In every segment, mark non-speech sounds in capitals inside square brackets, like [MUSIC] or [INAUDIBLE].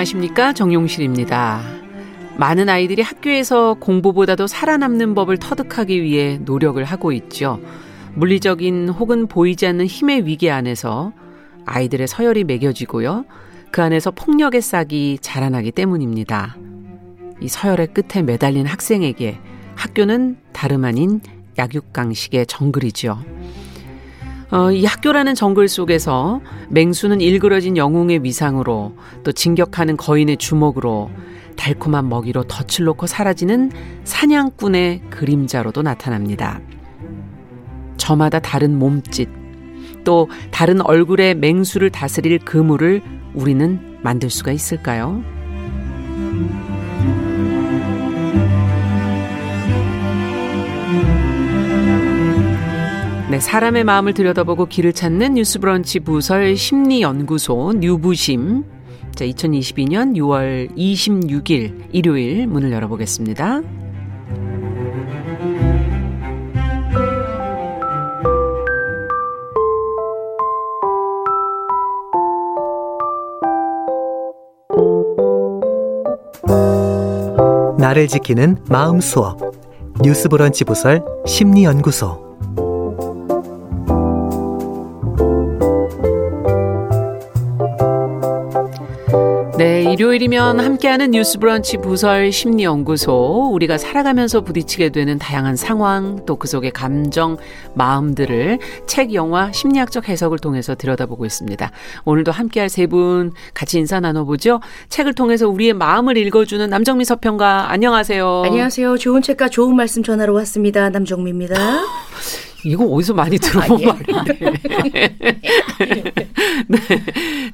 안녕하십니까 정용실입니다. 많은 아이들이 학교에서 공부보다도 살아남는 법을 터득하기 위해 노력을 하고 있죠. 물리적인 혹은 보이지 않는 힘의 위기 안에서 아이들의 서열이 매겨지고요. 그 안에서 폭력의 싹이 자라나기 때문입니다. 이 서열의 끝에 매달린 학생에게 학교는 다름 아닌 약육강식의 정글이죠. 어, 이 학교라는 정글 속에서 맹수는 일그러진 영웅의 위상으로 또 진격하는 거인의 주먹으로 달콤한 먹이로 덫을 놓고 사라지는 사냥꾼의 그림자로도 나타납니다. 저마다 다른 몸짓, 또 다른 얼굴의 맹수를 다스릴 그물을 우리는 만들 수가 있을까요? 네, 사람의 마음을 들여다보고 길을 찾는 뉴스브런치 부설 심리연구소 뉴부심. 자, 2022년 6월 26일 일요일 문을 열어보겠습니다. 나를 지키는 마음 수업 뉴스브런치 부설 심리연구소 일요일이면 함께하는 뉴스 브런치 부설 심리연구소. 우리가 살아가면서 부딪히게 되는 다양한 상황, 또 그 속의 감정, 마음들을 책, 영화, 심리학적 해석을 통해서 들여다보고 있습니다. 오늘도 함께할 세 분 같이 인사 나눠보죠. 책을 통해서 우리의 마음을 읽어주는 남정미 서평가, 안녕하세요. 안녕하세요. 좋은 책과 좋은 말씀 전하러 왔습니다. 남정미입니다. 이거 어디서 많이 들어본 아, 예. 말인데. [LAUGHS] 네.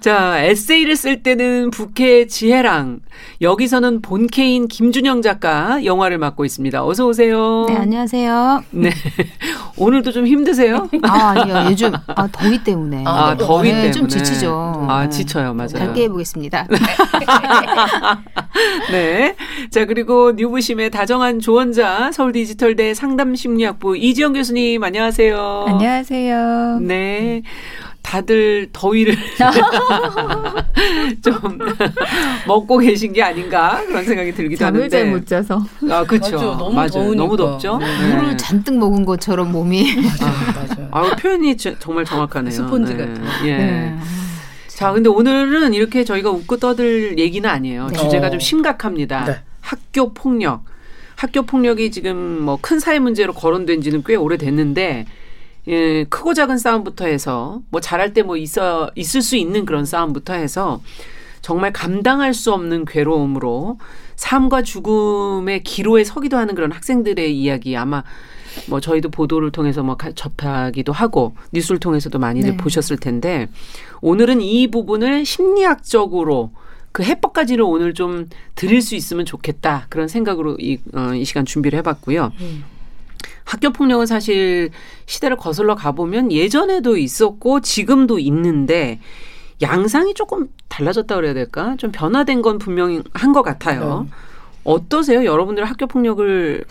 자, 에세이를 쓸 때는 부캐 지혜랑, 여기서는 본캐인 김준영 작가 영화를 맡고 있습니다. 어서 오세요. 네, 안녕하세요. 네. [LAUGHS] 오늘도 좀 힘드세요? 아, 아니요. 요즘 아, 더위 때문에. 아, 아 더위 네, 때문에. 좀 지치죠. 아, 지쳐요. 맞아요. 밝게 해 보겠습니다. [LAUGHS] 네. 자, 그리고 뉴부심의 다정한 조언자, 서울 디지털대 상담 심리학부 이지영 교수님, 안녕하세요. 안녕하세요. 안녕하세요. 네. 다들 더위를 [LAUGHS] 좀 먹고 계신 게 아닌가 그런 생각이 들기도 잠을 하는데. 잠을 잘 못 자서. 아 그렇죠 너무 맞아요. 더우니까. 너무 덥죠? 네. 물을 잔뜩 먹은 것처럼 몸이. 아, 아 표현이 정말 정확하네요. 스폰지 네. 같은 예. 네. 자 근데 오늘은 이렇게 저희가 웃고 떠들 얘기는 아니에요. 네. 주제가 좀 심각합니다. 네. 학교 폭력. 학교 폭력이 지금 뭐 큰 사회 문제로 거론된 지는 꽤 오래됐는데 예, 크고 작은 싸움부터 해서 뭐 잘할 때 뭐 있어 있을 수 있는 그런 싸움부터 해서 정말 감당할 수 없는 괴로움으로 삶과 죽음의 기로에 서기도 하는 그런 학생들의 이야기 아마 뭐 저희도 보도를 통해서 뭐 접하기도 하고 뉴스를 통해서도 많이들 네. 보셨을 텐데 오늘은 이 부분을 심리학적으로 그 해법까지를 오늘 좀 드릴 수 있으면 좋겠다 그런 생각으로 이, 어, 이 시간 준비를 해봤고요. 음. 학교 폭력은 사실 시대를 거슬러 가보면 예전에도 있었고 지금도 있는데 양상이 조금 달라졌다 그래야 될까? 좀 변화된 건 분명히 한것 같아요. 네. 어떠세요? 여러분들 학교 폭력을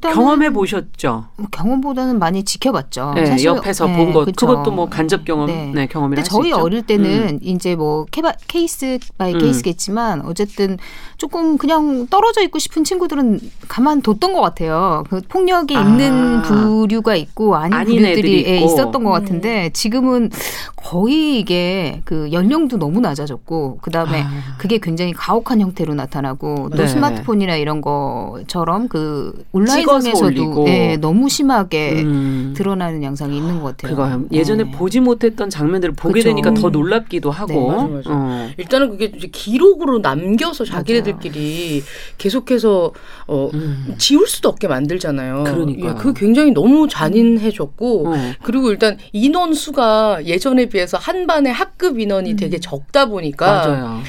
경험해 보셨죠? 뭐 경험보다는 많이 지켜봤죠. 네, 사실 옆에서 네, 본 것, 그쵸. 그것도 뭐 간접 경험, 네, 네 경험이 저희 어릴 때는 음. 이제 뭐 케바, case by 음. case겠지만 어쨌든 조금 그냥 떨어져 있고 싶은 친구들은 가만 뒀던 것 같아요. 그 폭력이 아. 있는 부류가 있고 아닌, 아닌 부류들이 예, 있었던 것 같은데 음. 지금은 거의 이게 그 연령도 너무 낮아졌고 그 다음에 아. 그게 굉장히 가혹한 형태로 나타나고 또 네. 스마트폰이나 이런 것처럼 그 온라인상에서도 예, 너무 심하게 음. 드러나는 양상이 있는 것 같아요. 그거 예전에 네. 보지 못했던 장면들을 보게 그렇죠. 되니까 더 놀랍기도 하고. 네. 맞아, 맞아. 어. 일단은 그게 기록으로 남겨서 자기네들끼리 계속해서 어, 음. 지울 수도 없게 만들잖아요. 그러니까 예, 그 굉장히 너무 잔인해졌고 어. 그리고 일단 인원 수가 예전에 비해서 한 반의 학급 인원이 음. 되게 적다 보니까 맞아요.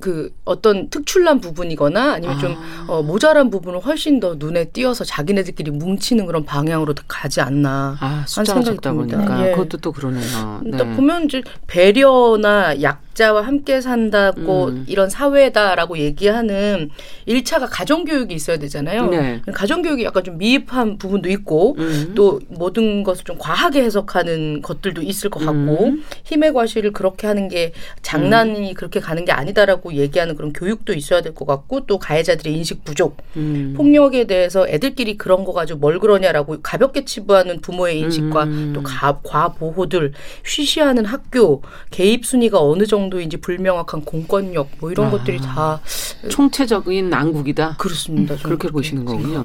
그 어떤 특출난 부분이거나 아니면 아. 좀 어, 모자란 부분을 훨씬 더 눈에 띄어서 자기네들끼리 뭉치는 그런 방향으로 가지 않나 아, 숫자가 적다 보니까 예. 그것도 또 그러네요. 네. 보면 이제 배려나 약 각자와 함께 산다고 음. 이런 사회다라고 얘기하는 1차가 가정교육이 있어야 되잖아요. 네. 가정교육이 약간 좀 미흡한 부분도 있고 음. 또 모든 것을 좀 과하게 해석하는 것들도 있을 것 같고 음. 힘의 과실을 그렇게 하는 게 장난이 그렇게 가는 게 아니다라고 얘기하는 그런 교육도 있어야 될 것 같고 또 가해자들의 인식 부족 음. 폭력에 대해서 애들끼리 그런 거 가지고 뭘 그러냐라고 가볍게 치부하는 부모의 인식과 음. 또 가, 과보호들 쉬쉬하는 학교 개입 순위가 어느 정도 인지 불명확한 공권력 뭐 이런 아. 것들이 다 총체적인 난국이다. 그렇습니다. 저는 그렇게 보시는 거군요.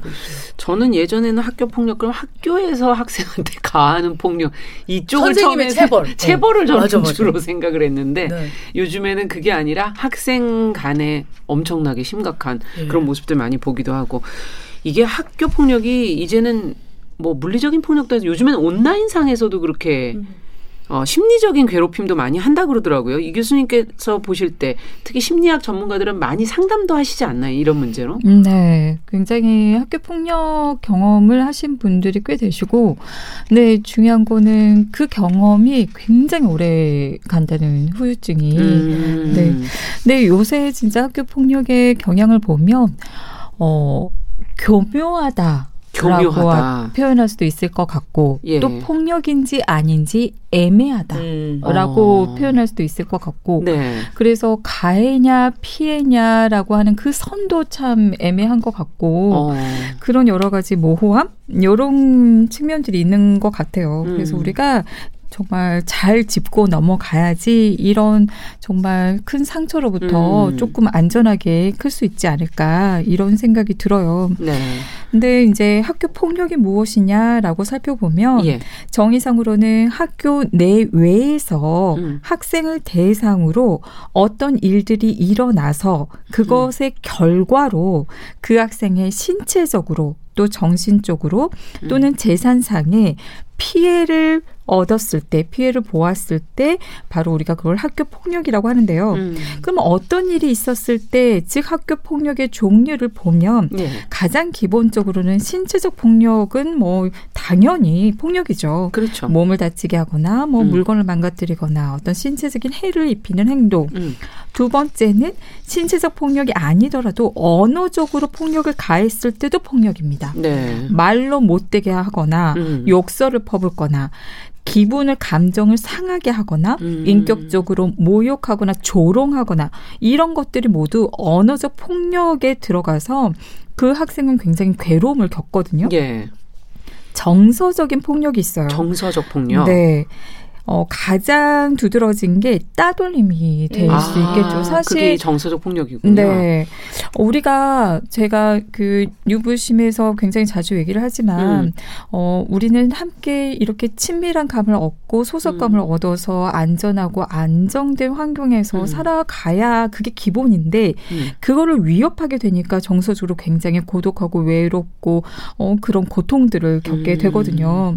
저는 예전에는 학교 폭력 그럼 학교에서 학생한테 [LAUGHS] 가하는 폭력 이쪽을 선생님의 처음에 체벌. [LAUGHS] 체벌을 어. 저는 맞아, 맞아. 주로 생각을 했는데 네. 요즘에는 그게 아니라 학생 간에 엄청나게 심각한 예. 그런 모습들 많이 보기도 하고 이게 학교 폭력이 이제는 뭐 물리적인 폭력도 해서 요즘엔 온라인 상에서도 그렇게 음. 어, 심리적인 괴롭힘도 많이 한다 그러더라고요. 이 교수님께서 보실 때 특히 심리학 전문가들은 많이 상담도 하시지 않나요? 이런 문제로? 음, 네, 굉장히 학교 폭력 경험을 하신 분들이 꽤 되시고, 근데 중요한 거는 그 경험이 굉장히 오래 간다는 후유증이. 음. 네. 근데 요새 진짜 학교 폭력의 경향을 보면, 어, 교묘하다. 교묘하다. 라고 표현할 수도 있을 것 같고 예. 또 폭력인지 아닌지 애매하다. 음. 라고 어. 표현할 수도 있을 것 같고 네. 그래서 가해냐 피해냐라고 하는 그 선도 참 애매한 것 같고 어. 그런 여러 가지 모호함 이런 측면들이 있는 것 같아요. 그래서 음. 우리가 정말 잘 짚고 넘어가야지 이런 정말 큰 상처로부터 음. 조금 안전하게 클 수 있지 않을까 이런 생각이 들어요. 네. 근데 이제 학교 폭력이 무엇이냐라고 살펴보면 예. 정의상으로는 학교 내외에서 음. 학생을 대상으로 어떤 일들이 일어나서 그것의 결과로 그 학생의 신체적으로 또 정신적으로 또는 재산상의 피해를 얻었을 때, 피해를 보았을 때, 바로 우리가 그걸 학교 폭력이라고 하는데요. 음. 그럼 어떤 일이 있었을 때, 즉 학교 폭력의 종류를 보면 예. 가장 기본적으로는 신체적 폭력은 뭐 당연히 폭력이죠. 그렇죠. 몸을 다치게 하거나 뭐 음. 물건을 망가뜨리거나 어떤 신체적인 해를 입히는 행동. 음. 두 번째는 신체적 폭력이 아니더라도 언어적으로 폭력을 가했을 때도 폭력입니다. 네. 말로 못되게 하거나 음. 욕설을 퍼붓거나 기분을 감정을 상하게 하거나 음. 인격적으로 모욕하거나 조롱하거나 이런 것들이 모두 언어적 폭력에 들어가서 그 학생은 굉장히 괴로움을 겪거든요. 예. 정서적인 폭력이 있어요. 정서적 폭력. 네. 어, 가장 두드러진 게 따돌림이 될 음. 수 있겠죠. 그게 사실 정서적 폭력이군요. 네. 우리가 제가 그 유부심에서 굉장히 자주 얘기를 하지만 음. 어 우리는 함께 이렇게 친밀한 감을 얻고 소속감을 음. 얻어서 안전하고 안정된 환경에서 음. 살아가야 그게 기본인데 음. 그거를 위협하게 되니까 정서적으로 굉장히 고독하고 외롭고 어 그런 고통들을 겪게 음. 되거든요.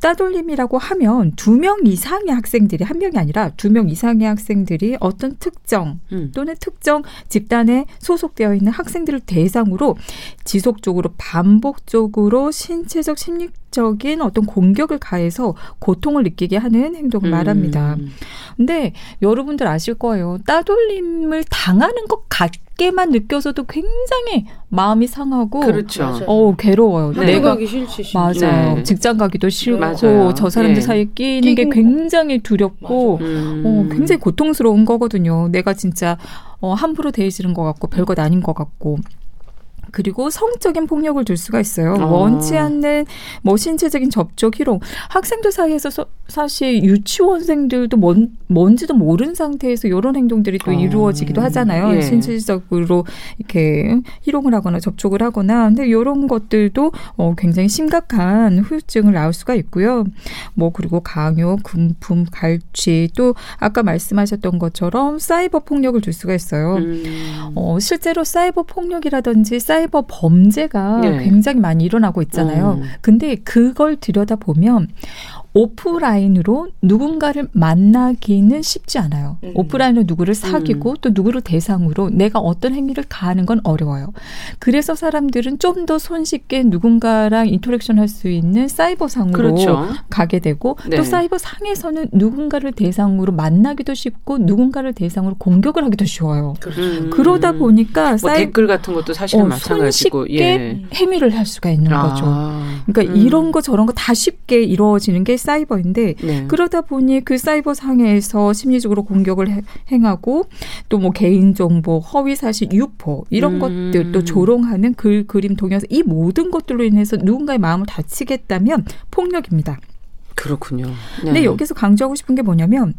따돌림이라고 하면 두 명이 상의 학생들이 한 명이 아니라 두 명 이상의 학생들이 어떤 특정 음. 또는 특정 집단에 소속되어 있는 학생들을 대상으로 지속적으로 반복적으로 신체적 심리 적인 어떤 공격을 가해서 고통을 느끼게 하는 행동을 음. 말합니다. 근데 여러분들 아실 거예요. 따돌림을 당하는 것 같게만 느껴져도 굉장히 마음이 상하고 그렇죠. 어 괴로워요. 학교 내가 가기 싫지. 맞아요. 네. 직장 가기도 싫고 맞아요. 저 사람들 예. 사이에 끼는 게. 굉장히 두렵고 음. 어, 굉장히 고통스러운 거거든요. 내가 진짜 어, 함부로 대해지는 것 같고 별것 아닌 것 같고. 그리고 성적인 폭력을 줄 수가 있어요. 어. 원치 않는 뭐 신체적인 접촉, 희롱. 학생들 사이에서 서- 사실 유치원생들도 뭔, 뭔지도 모르는 상태에서 이런 행동들이 또 어. 이루어지기도 하잖아요. 예. 신체적으로 이렇게 희롱을 하거나 접촉을 하거나. 근데 이런 것들도 어, 굉장히 심각한 후유증을 낳을 수가 있고요. 뭐 그리고 강요, 금품, 갈취 또 아까 말씀하셨던 것처럼 사이버 폭력을 줄 수가 있어요. 음. 어, 실제로 사이버 폭력이라든지 사이버 사이버 범죄가 네. 굉장히 많이 일어나고 있잖아요. 음. 근데 그걸 들여다 보면 오프라인으로 누군가를 만나기는 쉽지 않아요. 음. 오프라인으로 누구를 사귀고 또 누구를 대상으로 내가 어떤 행위를 가하는 건 어려워요. 그래서 사람들은 좀 더 손쉽게 누군가랑 interaction 할 수 있는 사이버 상으로 그렇죠. 가게 되고 네. 또 사이버 상에서는 누군가를 대상으로 만나기도 쉽고 누군가를 대상으로 공격을 하기도 쉬워요. 음. 그러다 보니까 뭐 사이 댓글 같은 것도 사실은 어, 마찬가지고 손쉽게 예. 행위를 할 수가 있는 거죠. 아. 그러니까 음. 이런 거 저런 거 다 쉽게 이루어지는 게 사이버인데 네. 그러다 보니 그 사이버 상에서 심리적으로 공격을 해- 행하고 또 뭐 개인 정보, 허위 사실, 유포 이런 음. 것들 또 조롱하는 글, 그림, 동영상 이 모든 것들로 인해서 누군가의 마음을 다치겠다면 폭력입니다. 그렇군요. 네. 근데 여기서 강조하고 싶은 게 뭐냐면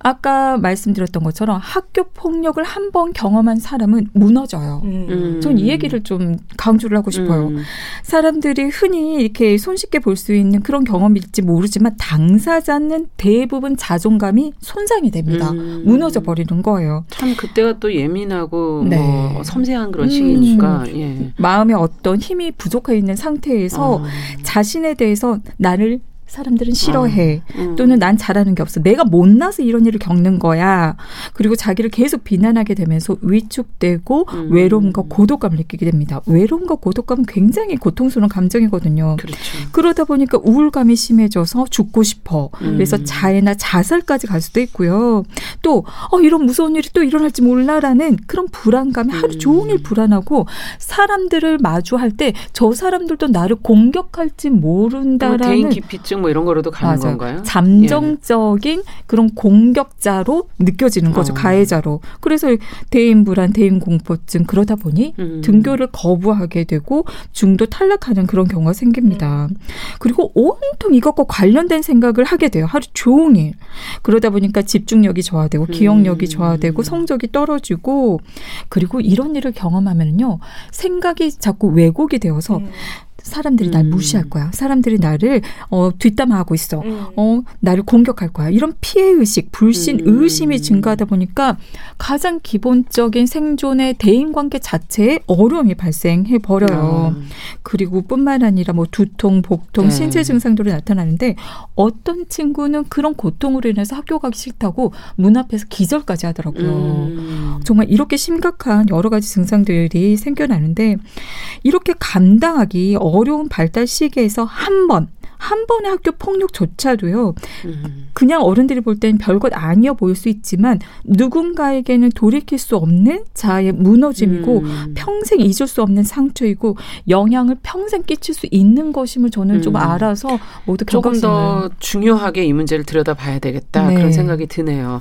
아까 말씀드렸던 것처럼 학교 폭력을 한 번 경험한 사람은 무너져요. 음. 전이 얘기를 좀 강조를 하고 싶어요. 음. 사람들이 흔히 이렇게 손쉽게 볼 수 있는 그런 경험일지 모르지만 당사자는 대부분 자존감이 손상이 됩니다. 음. 무너져 버리는 거예요. 참 그때가 또 예민하고 네. 뭐 섬세한 그런 음. 시기니까 예. 마음에 어떤 힘이 부족해 있는 상태에서 아. 자신에 대해서 나를 사람들은 싫어해. 음. 또는 난 잘하는 게 없어. 내가 못나서 이런 일을 겪는 거야. 그리고 자기를 계속 비난하게 되면서 위축되고 음. 외로움과 고독감을 느끼게 됩니다. 외로움과 고독감은 굉장히 고통스러운 감정이거든요. 그렇죠. 그러다 보니까 우울감이 심해져서 죽고 싶어. 음. 그래서 자해나 자살까지 갈 수도 있고요. 또, 어, 이런 무서운 일이 또 일어날지 몰라라는 그런 불안감이 하루 음. 종일 불안하고 사람들을 마주할 때 저 사람들도 나를 공격할지 모른다라는 기피증 뭐 이런 거로도 가는 맞아요. 건가요? 잠정적인 그런 공격자로 느껴지는 거죠. 어. 가해자로. 그래서 대인 불안, 대인 공포증 그러다 보니 음. 등교를 거부하게 되고 중도 탈락하는 그런 경우가 생깁니다. 그리고 온통 이것과 관련된 생각을 하게 돼요. 하루 종일. 그러다 보니까 집중력이 저하되고 기억력이 음. 저하되고 성적이 떨어지고 그리고 이런 일을 경험하면요. 생각이 자꾸 왜곡이 되어서 사람들이 날 음. 무시할 거야. 사람들이 나를 어, 뒷담화하고 있어. 음. 어, 나를 공격할 거야. 이런 피해 의식, 불신, 음. 의심이 증가하다 보니까 가장 기본적인 생존의 대인 관계 자체에 어려움이 발생해 버려요. 아. 그리고 뿐만 아니라 뭐 두통, 복통, 네. 신체 증상들이 나타나는데 어떤 친구는 그런 고통으로 인해서 학교 가기 싫다고 문 앞에서 기절까지 하더라고요. 음. 정말 이렇게 심각한 여러 가지 증상들이 생겨나는데 이렇게 감당하기 어려운 발달 시기에서 한 번, 한 번의 학교 폭력조차도요, 음. 그냥 어른들이 볼 땐 별것 아니어 보일 수 있지만 누군가에게는 돌이킬 수 없는 자아의 무너짐이고 음. 평생 잊을 수 없는 상처이고 영향을 평생 끼칠 수 있는 것임을 저는 좀 음. 알아서 모두 조금. 더 중요하게 이 문제를 들여다 봐야 되겠다 네. 그런 생각이 드네요.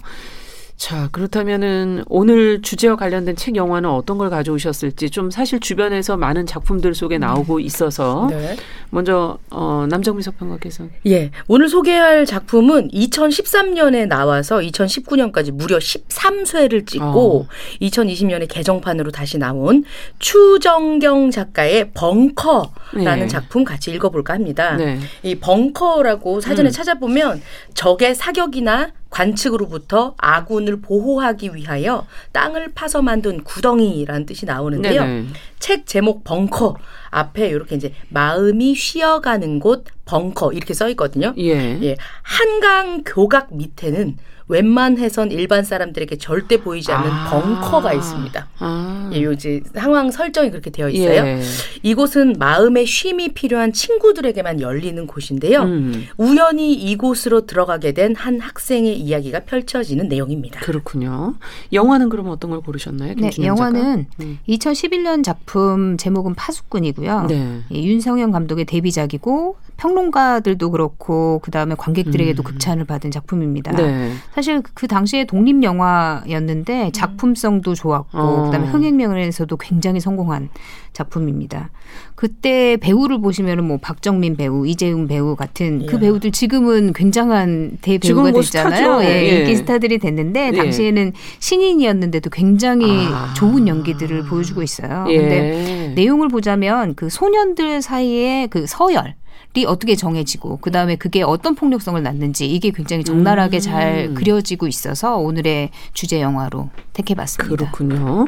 자 그렇다면은 오늘 주제와 관련된 책 영화는 어떤 걸 가져오셨을지 좀 사실 주변에서 많은 작품들 속에 나오고 있어서 네. 먼저 어, 남정미 서평가께서 예. 오늘 소개할 작품은 2013년에 나와서 2019년까지 무려 13쇄를 찍고 어. 2020년에 개정판으로 다시 나온 추정경 작가의 벙커라는 네. 작품 같이 읽어볼까 합니다. 네. 이 벙커라고 사전에 음. 찾아보면 적의 사격이나 관측으로부터 아군을 보호하기 위하여 땅을 파서 만든 구덩이라는 뜻이 나오는데요. 네네. 책 제목 벙커 앞에 이렇게 이제 마음이 쉬어가는 곳 벙커 이렇게 써 있거든요. 예. 예, 한강 교각 밑에는 웬만해선 일반 사람들에게 절대 보이지 않는 아. 벙커가 있습니다. 아. 예, 요 이제 상황 설정이 그렇게 되어 있어요. 예. 이곳은 마음의 쉼이 필요한 친구들에게만 열리는 곳인데요. 음, 우연히 이곳으로 들어가게 된 한 학생의 이야기가 펼쳐지는 내용입니다. 그렇군요. 영화는 그럼 어떤 걸 고르셨나요? 네? 영화는 음. 2011년 작품 제목은 파수꾼이고요. 네. 이 윤성현 감독의 데뷔작이고 평론가들도 그렇고 그 다음에 관객들에게도 음. 극찬을 받은 작품입니다. 네. 사실 그 당시에 독립 영화였는데 작품성도 좋았고 어. 그다음에 흥행면에서도 굉장히 성공한 작품입니다. 그때 배우를 보시면은 뭐 박정민 배우, 이재용 배우 같은 그 예. 배우들 지금은 굉장한 대배우가 뭐 됐잖아요. 예, 예. 인기 스타들이 됐는데 예. 당시에는 신인이었는데도 굉장히 아. 좋은 연기들을 보여주고 있어요. 예. 근데 내용을 보자면 그 소년들 사이에 그 서열 이 어떻게 정해지고 그 다음에 그게 어떤 폭력성을 낳는지 이게 굉장히 적나라하게 음. 잘 그려지고 있어서 오늘의 주제 영화로 택해봤습니다. 그렇군요.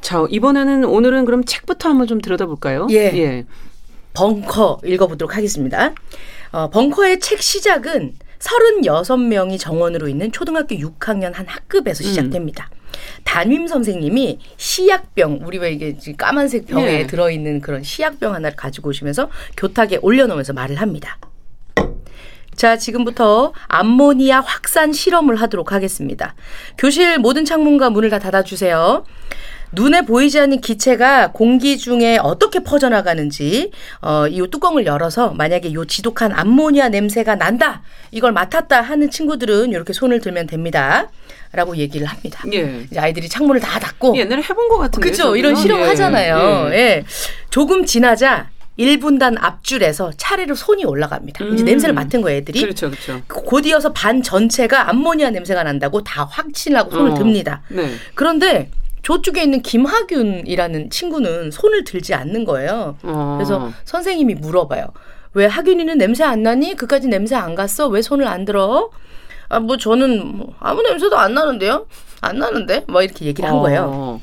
자, 이번에는 오늘은 그럼 책부터 한번 좀 들여다볼까요? 예. 벙커 읽어보도록 하겠습니다. 어, 벙커의 책 시작은 36명이 정원으로 있는 초등학교 6학년 한 학급에서 시작됩니다. 담임 선생님이 시약병, 우리 왜 이게 까만색 병에 예. 들어있는 그런 시약병 하나를 가지고 오시면서 교탁에 올려놓으면서 말을 합니다. 자, 지금부터 암모니아 확산 실험을 하도록 하겠습니다. 교실 모든 창문과 문을 다 닫아주세요. 눈에 보이지 않는 기체가 공기 중에 어떻게 퍼져나가는지 어, 이 뚜껑을 열어서 만약에 요 지독한 암모니아 냄새가 난다 이걸 맡았다 하는 친구들은 이렇게 손을 들면 됩니다. 라고 얘기를 합니다. 예. 이제 아이들이 창문을 다 닫고 옛날에 해본 것 같은데. 그죠 이런 실험 하잖아요. 예. 조금 지나자 1분단 앞줄에서 차례로 손이 올라갑니다. 이제 음. 냄새를 맡은 거예요, 애들이. 그렇죠, 그렇죠. 곧 이어서 반 전체가 암모니아 냄새가 난다고 다 확신하고 손을 어. 듭니다. 네. 그런데 저쪽에 있는 김하균이라는 친구는 손을 들지 않는 거예요. 어. 그래서 선생님이 물어봐요. 왜 하균이는 냄새 안 나니? 그까지 냄새 안 갔어? 왜 손을 안 들어? 아, 뭐 저는 뭐 아무 냄새도 안 나는데요? 안 나는데? 뭐 이렇게 얘기를 한 거예요.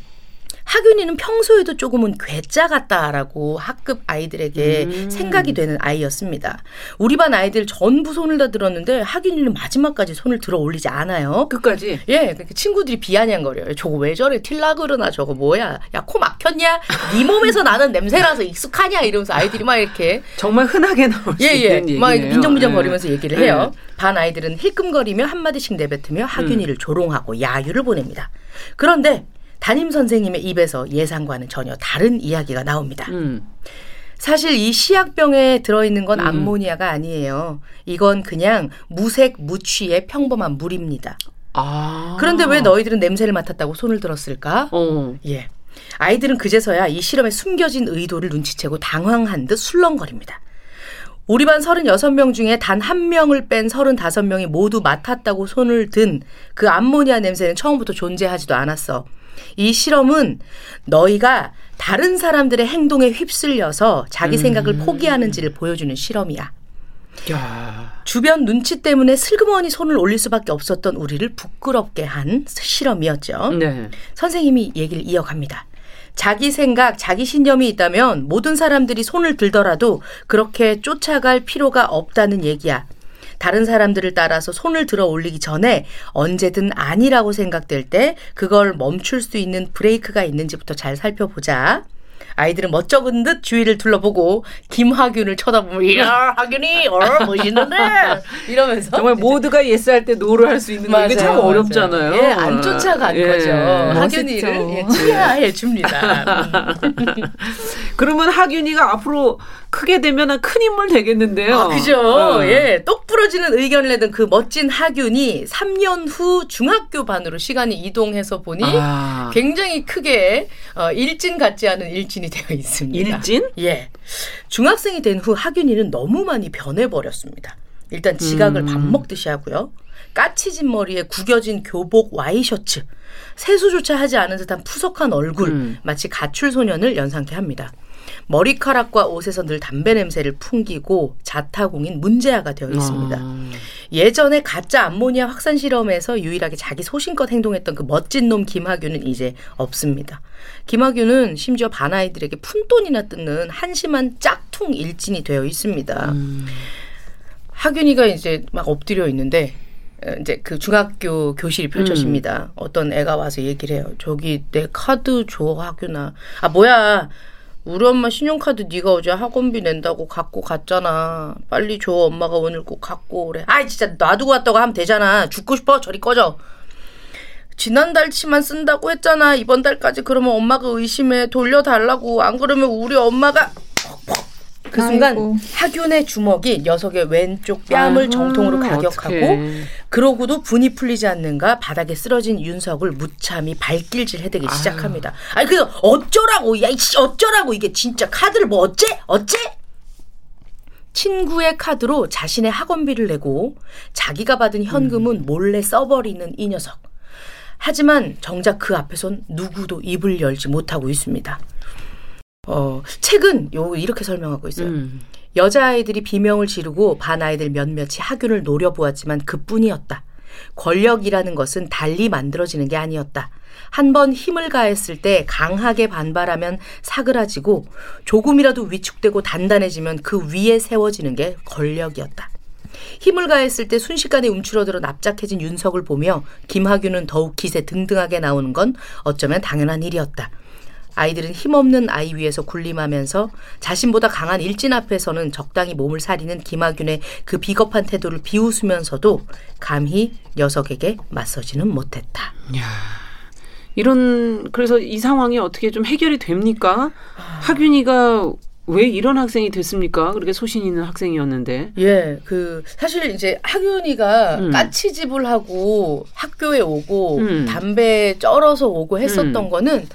어. 하균이는 평소에도 조금은 괴짜 같다라고 학급 아이들에게 음. 생각이 되는 아이였습니다. 우리 반 아이들 전부 손을 다 들었는데 하균이는 마지막까지 손을 들어 올리지 않아요. 끝까지. 예, 그 친구들이 비아냥거려요. 저거 왜 저래? 틸라 그러나 저거 뭐야? 야, 코 막혔냐? 네 몸에서 나는 냄새라서 익숙하냐? 이러면서 아이들이 막 이렇게 정말 흔하게 나올 수 예, 예. 있는 막 얘기네요. 민정민정 예. 거리면서 얘기를 해요. 반 아이들은 힐끔거리며 한마디씩 내뱉으며 하균이를 조롱하고 야유를 보냅니다. 그런데 담임 선생님의 입에서 예상과는 전혀 다른 이야기가 나옵니다. 음. 사실 이 시약병에 들어있는 건 음. 암모니아가 아니에요. 이건 그냥 무색 무취의 평범한 물입니다. 아. 그런데 왜 너희들은 냄새를 맡았다고 손을 들었을까? 어. 예. 아이들은 그제서야 이 실험에 숨겨진 의도를 눈치채고 당황한 듯 술렁거립니다. 우리 반 36명 중에 단 한 명을 뺀 35명이 모두 맡았다고 손을 든 그 암모니아 냄새는 처음부터 존재하지도 않았어. 이 실험은 너희가 다른 사람들의 행동에 휩쓸려서 자기 생각을 포기하는지를 보여주는 실험이야. 야. 주변 눈치 때문에 슬그머니 손을 올릴 수밖에 없었던 우리를 부끄럽게 한 실험이었죠. 네. 선생님이 얘기를 이어갑니다. 자기 생각, 자기 신념이 있다면 모든 사람들이 손을 들더라도 그렇게 쫓아갈 필요가 없다는 얘기야. 다른 사람들을 따라서 손을 들어 올리기 전에 언제든 아니라고 생각될 때 그걸 멈출 수 있는 브레이크가 있는지부터 잘 살펴보자. 아이들은 멋쩍은 듯 주위를 둘러보고 김하균을 쳐다보며 이야 하균이 어 멋있는데 [LAUGHS] 이러면서 정말 모두가 yes 할 때 no를 할 수 있는 거 이게 참 맞아요, 어렵잖아요. 예, 안 쫓아간 예. 거죠. 하균이를 예, 치하해 줍니다. [LAUGHS] 그러면 하균이가 앞으로 크게 되면 큰 인물 되겠는데요. 아, 그죠. 어. 예, 똑 부러지는 의견을 내던 그 멋진 하균이 3년 후 중학교 반으로 시간이 이동해서 보니 아. 굉장히 크게 어, 일진 같지 않은 일진이 되어 있습니다. 일진? 예. 중학생이 된 후 하균이는 너무 많이 변해버렸습니다. 일단 지각을 음. 밥 먹듯이 하고요. 까치진 머리에 구겨진 교복 와이셔츠, 세수조차 하지 않은 듯한 푸석한 얼굴, 음. 마치 가출 소년을 연상케 합니다. 머리카락과 옷에서 늘 담배 냄새를 풍기고 자타공인 문제아가 되어 있습니다. 아. 예전에 가짜 암모니아 확산 실험에서 유일하게 자기 소신껏 행동했던 그 멋진 놈 김하균은 이제 없습니다. 김하균은 심지어 반 아이들에게 푼돈이나 뜯는 한심한 짝퉁 일진이 되어 있습니다. 하균이가 이제 막 엎드려 있는데 어, 이제 그 중학교 교실이 펼쳐집니다. 어떤 애가 와서 얘기를 해요. 저기 내 카드 줘 하균아. 아 뭐야? 우리 엄마 신용카드 네가 어제 학원비 낸다고 갖고 갔잖아. 빨리 줘. 엄마가 오늘 꼭 갖고 오래. 아이 진짜 놔두고 왔다고 하면 되잖아. 죽고 싶어? 저리 꺼져. 지난달치만 쓴다고 했잖아. 이번 달까지 그러면 엄마가 의심해 돌려달라고. 안 그러면 우리 엄마가 그 순간 아이고. 하균의 주먹이 녀석의 왼쪽 뺨을 아유, 정통으로 가격하고 어떡해. 그러고도 분이 풀리지 않는가 바닥에 쓰러진 윤석을 무참히 발길질 해대기 시작합니다. 아니 그래서 어쩌라고 야 이씨 어쩌라고 이게 진짜 카드를 뭐 어째 어째? 친구의 카드로 자신의 학원비를 내고 자기가 받은 현금은 몰래 써버리는 이 녀석. 하지만 정작 그 앞에선 누구도 입을 열지 못하고 있습니다. 어, 책은 요 이렇게 설명하고 있어요. 음. 여자아이들이 비명을 지르고 반 아이들 몇몇이 학교를 노려보았지만 그뿐이었다. 권력이라는 것은 달리 만들어지는 게 아니었다. 한 번 힘을 가했을 때 강하게 반발하면 사그라지고 조금이라도 위축되고 단단해지면 그 위에 세워지는 게 권력이었다. 힘을 가했을 때 순식간에 움츠러들어 납작해진 윤석을 보며 김학규는 더욱 기세 등등하게 나오는 건 어쩌면 당연한 일이었다. 아이들은 힘없는 아이 위에서 군림하면서 자신보다 강한 일진 앞에서는 적당히 몸을 사리는 김학윤의 그 비겁한 태도를 비웃으면서도 감히 녀석에게 맞서지는 못했다. 이런 그래서 이 상황이 어떻게 좀 해결이 됩니까? 학윤이가 왜 이런 학생이 됐습니까? 그렇게 소신 있는 학생이었는데. 예, 그 사실 이제 학윤이가 음. 까치집을 하고 학교에 오고 음. 담배 쩔어서 오고 했었던 음. 거는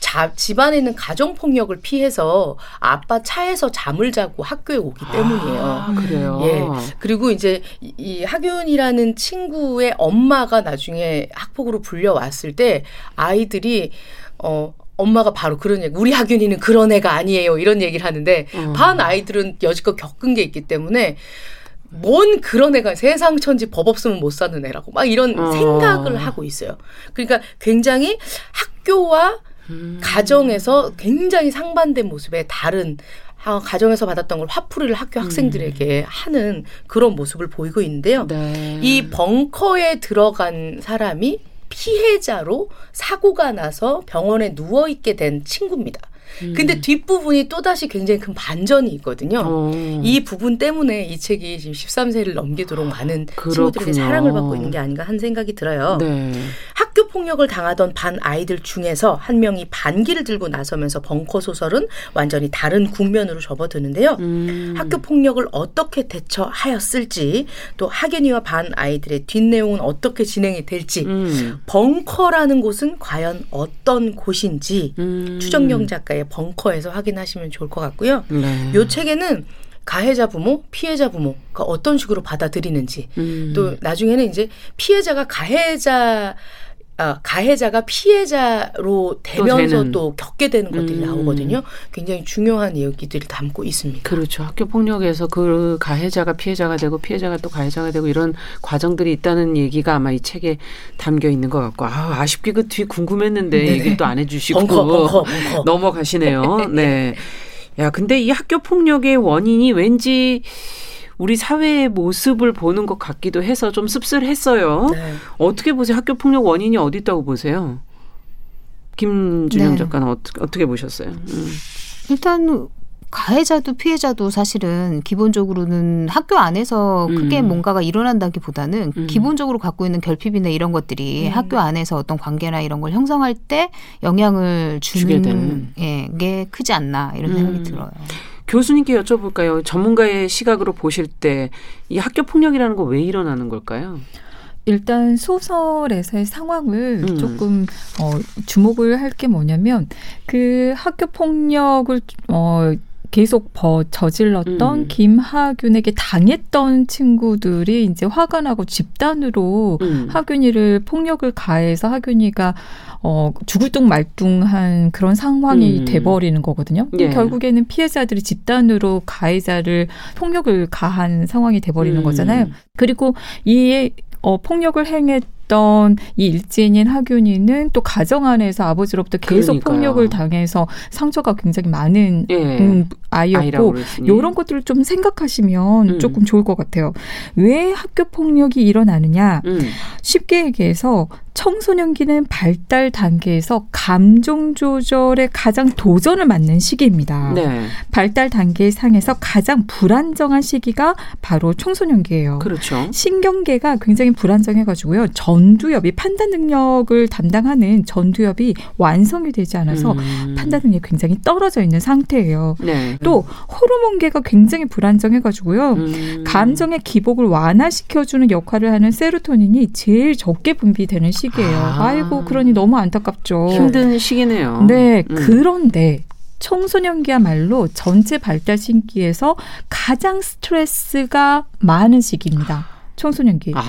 자, 집안에 있는 가정 폭력을 피해서 아빠 차에서 잠을 자고 학교에 오기 때문이에요. 아, 그래요. 예. 그리고 이제 이, 이 학윤이라는 친구의 엄마가 나중에 학폭으로 불려왔을 때 아이들이 어 엄마가 바로 그런 얘기, 우리 학윤이는 그런 애가 아니에요. 이런 얘기를 하는데 어. 반 아이들은 여지껏 겪은 게 있기 때문에 뭔 그런 애가 세상 천지 법 없으면 못 사는 애라고 막 이런 어. 생각을 하고 있어요. 그러니까 굉장히 학교와 음. 가정에서 굉장히 상반된 모습의 다른 아, 가정에서 받았던 걸 화풀이를 학교 학생들에게 하는 그런 모습을 보이고 있는데요. 네. 이 벙커에 들어간 사람이 피해자로 사고가 나서 병원에 누워 있게 된 친구입니다. 근데 뒷부분이 또다시 굉장히 큰 반전이 있거든요. 어. 이 부분 때문에 이 책이 지금 13세를 넘기도록 많은 그렇군요. 친구들에게 사랑을 받고 있는 게 아닌가 하는 생각이 들어요. 네. 학교 폭력을 당하던 반 아이들 중에서 한 명이 반기를 들고 나서면서 벙커 소설은 완전히 다른 국면으로 접어드는데요. 음. 학교 폭력을 어떻게 대처하였을지 또 학연이와 반 아이들의 뒷내용은 어떻게 진행이 될지 음. 벙커라는 곳은 과연 어떤 곳인지 음. 추정경 작가 의 벙커에서 확인하시면 좋을 것 같고요. 네. 요 책에는 가해자 부모, 피해자 부모가 어떤 식으로 받아들이는지 음. 또 나중에는 이제 피해자가 가해자 아, 가해자가 피해자로 되면서 되는. 또 겪게 되는 것들이 음. 나오거든요. 굉장히 중요한 얘기들을 담고 있습니다. 그렇죠. 학교 폭력에서 그 가해자가 피해자가 되고 피해자가 또 가해자가 되고 이런 과정들이 있다는 얘기가 아마 이 책에 담겨 있는 것 같고 아, 아쉽게 그 뒤 궁금했는데 네네. 얘기 또안 해주시고 벙커, 벙커, 벙커. [LAUGHS] 넘어가시네요. 네. 야, 근데 이 학교 폭력의 원인이 왠지 우리 사회의 모습을 보는 것 같기도 해서 좀 씁쓸했어요. 네. 어떻게 보세요? 학교 폭력 원인이 어디 있다고 보세요? 김준영 네. 작가는 어떻게, 어떻게 보셨어요? 음. 일단 가해자도 피해자도 사실은 기본적으로는 학교 안에서 크게 음. 뭔가가 일어난다기보다는 음. 기본적으로 갖고 있는 결핍이나 이런 것들이 학교 안에서 어떤 관계나 이런 걸 형성할 때 영향을 주게 되는. 주는 예, 게 크지 않나 이런 생각이 음. 들어요. 교수님께 여쭤볼까요? 전문가의 시각으로 보실 때 이 학교 폭력이라는 거 왜 일어나는 걸까요? 일단 소설에서의 상황을 음. 조금 어, 주목을 할 게 뭐냐면 그 학교 폭력을 어, 계속 버, 저질렀던 음. 김하균에게 당했던 친구들이 이제 화가 나고 집단으로 음. 하균이를 폭력을 가해서 하균이가 어 죽을뚱말뚱한 그런 상황이 음. 돼버리는 거거든요. 예. 결국에는 피해자들이 집단으로 가해자를 폭력을 가한 상황이 돼버리는 음. 거잖아요. 그리고 이 어, 폭력을 행했 던 이 일진인 하균이는 또 가정 안에서 아버지로부터 계속 그러니까요. 폭력을 당해서 상처가 굉장히 많은 예. 음, 아이였고. 요런 것들을 좀 생각하시면 음. 조금 좋을 것 같아요. 왜 학교 폭력이 일어나느냐? 음. 쉽게 얘기해서 청소년기는 발달 단계에서 감정 조절에 가장 도전을 맞는 시기입니다. 네. 발달 단계 상에서 가장 불안정한 시기가 바로 청소년기예요. 그렇죠. 신경계가 굉장히 불안정해가지고요. 전 두엽이 판단 능력을 담당하는 전두엽이 완성이 되지 않아서 음. 판단 능력이 굉장히 떨어져 있는 상태예요. 네. 또 호르몬계가 굉장히 불안정해가지고요. 음. 감정의 기복을 완화시켜주는 역할을 하는 세로토닌이 제일 적게 분비되는 시기예요. 아. 아. 이고 그러니 너무 안타깝죠. 힘든 시기네요. 네, 음. 그런데 청소년기야말로 전체 발달 시기에서 가장 스트레스가 많은 시기입니다. 청소년기. 아.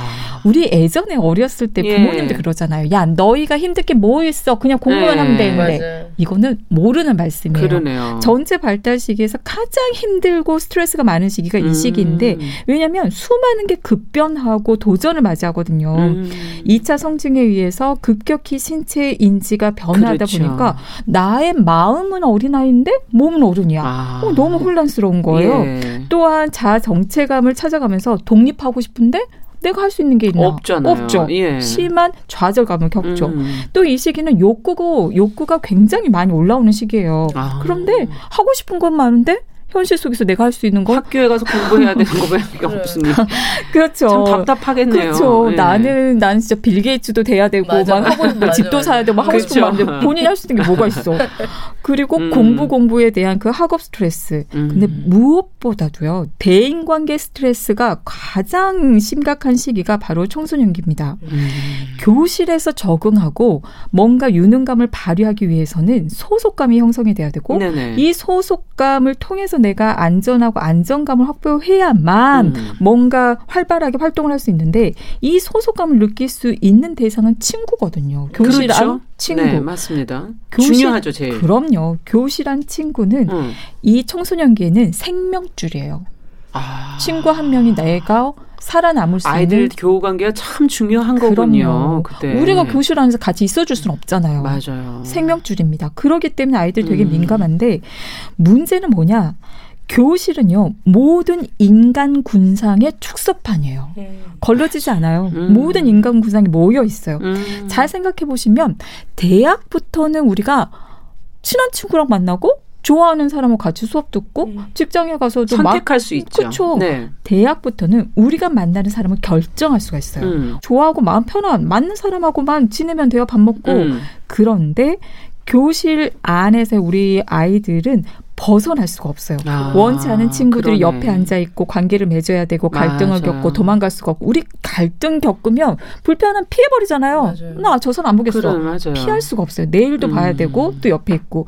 우리 예전에 어렸을 때 예. 부모님들 그러잖아요. 야, 너희가 힘들 게 뭐 있어? 그냥 공부만 네. 하면 되는데. 맞아요. 이거는 모르는 말씀이에요. 그러네요. 전체 발달 시기에서 가장 힘들고 스트레스가 많은 시기가 이 음. 시기인데 왜냐하면 수많은 게 급변하고 도전을 맞이하거든요. 음. 2차 성징에 의해서 급격히 신체 인지가 변화하다 그렇죠. 보니까 나의 마음은 어린아이인데 몸은 어른이야. 아. 어, 너무 혼란스러운 거예요. 예. 또한 자아 정체감을 찾아가면서 독립하고 싶은데 내가 할 수 있는 게 있나? 없잖아요. 없죠. 예. 심한 좌절감을 겪죠. 음. 또이 시기는 욕구고 욕구가 굉장히 많이 올라오는 시기예요. 아. 그런데 하고 싶은 건 많은데 현실 속에서 내가 할 수 있는 건 학교에 가서 공부해야 되는 거밖에. 없으니 [LAUGHS] 그렇죠. 참 답답하겠네요. 그렇죠. 예. 나는 나는 진짜 빌 게이츠도 돼야 되고 맞아, 막 하고 싶은 맞아, 집도 맞아. 사야 되고 막 하고 싶은 거 그렇죠. 많은데 본인이 할 수 있는 게 뭐가 있어. [LAUGHS] 그리고 음. 공부 공부에 대한 그 학업 스트레스. 음. 근데 무엇보다도요. 대인 관계 스트레스가 가장 심각한 시기가 바로 청소년기입니다. 음. 교실에서 적응하고 뭔가 유능감을 발휘하기 위해서는 소속감이 형성이 돼야 되고 네네. 이 소속감을 통해 서 내가 안전하고 안정감을 확보해야만 음. 뭔가 활발하게 활동을 할 수 있는데 이 소속감을 느낄 수 있는 대상은 친구거든요. 교실 그렇죠. 안 친구. 네, 맞습니다. 교실- 중요하죠, 제일. 그럼요. 교실한 친구는 음. 이 청소년기에는 생명줄이에요. 아. 친구 한 명이 내가 살아남을 수 아이들 있는 교우 관계가 참 중요한 거군요. 그때. 우리가 교실 안에서 같이 있어줄 수는 없잖아요. 맞아요. 생명줄입니다. 그러기 때문에 아이들 되게 음. 민감한데 문제는 뭐냐? 교실은요 모든 인간 군상의 축소판이에요. 음. 걸러지지 않아요. 음. 모든 인간 군상이 모여 있어요. 음. 잘 생각해 보시면 대학부터는 우리가 친한 친구랑 만나고 좋아하는 사람하고 같이 수업 듣고 음. 직장에 가서도 막 선택할 수 있죠. 그쵸. 네. 대학부터는 우리가 만나는 사람을 결정할 수가 있어요. 음. 좋아하고 마음 편한 맞는 사람하고만 지내면 돼요. 밥 먹고 음. 그런데 교실 안에서 우리 아이들은 벗어날 수가 없어요. 아, 원치 않은 친구들이 그러네. 옆에 앉아 있고 관계를 맺어야 되고 갈등을 맞아요. 겪고 도망갈 수가 없고 우리 갈등 겪으면 불편한 피해 버리잖아요. 나 저 사람 안 보겠어. 그래. 피할 수가 없어요. 내일도 봐야 음. 되고 또 옆에 있고.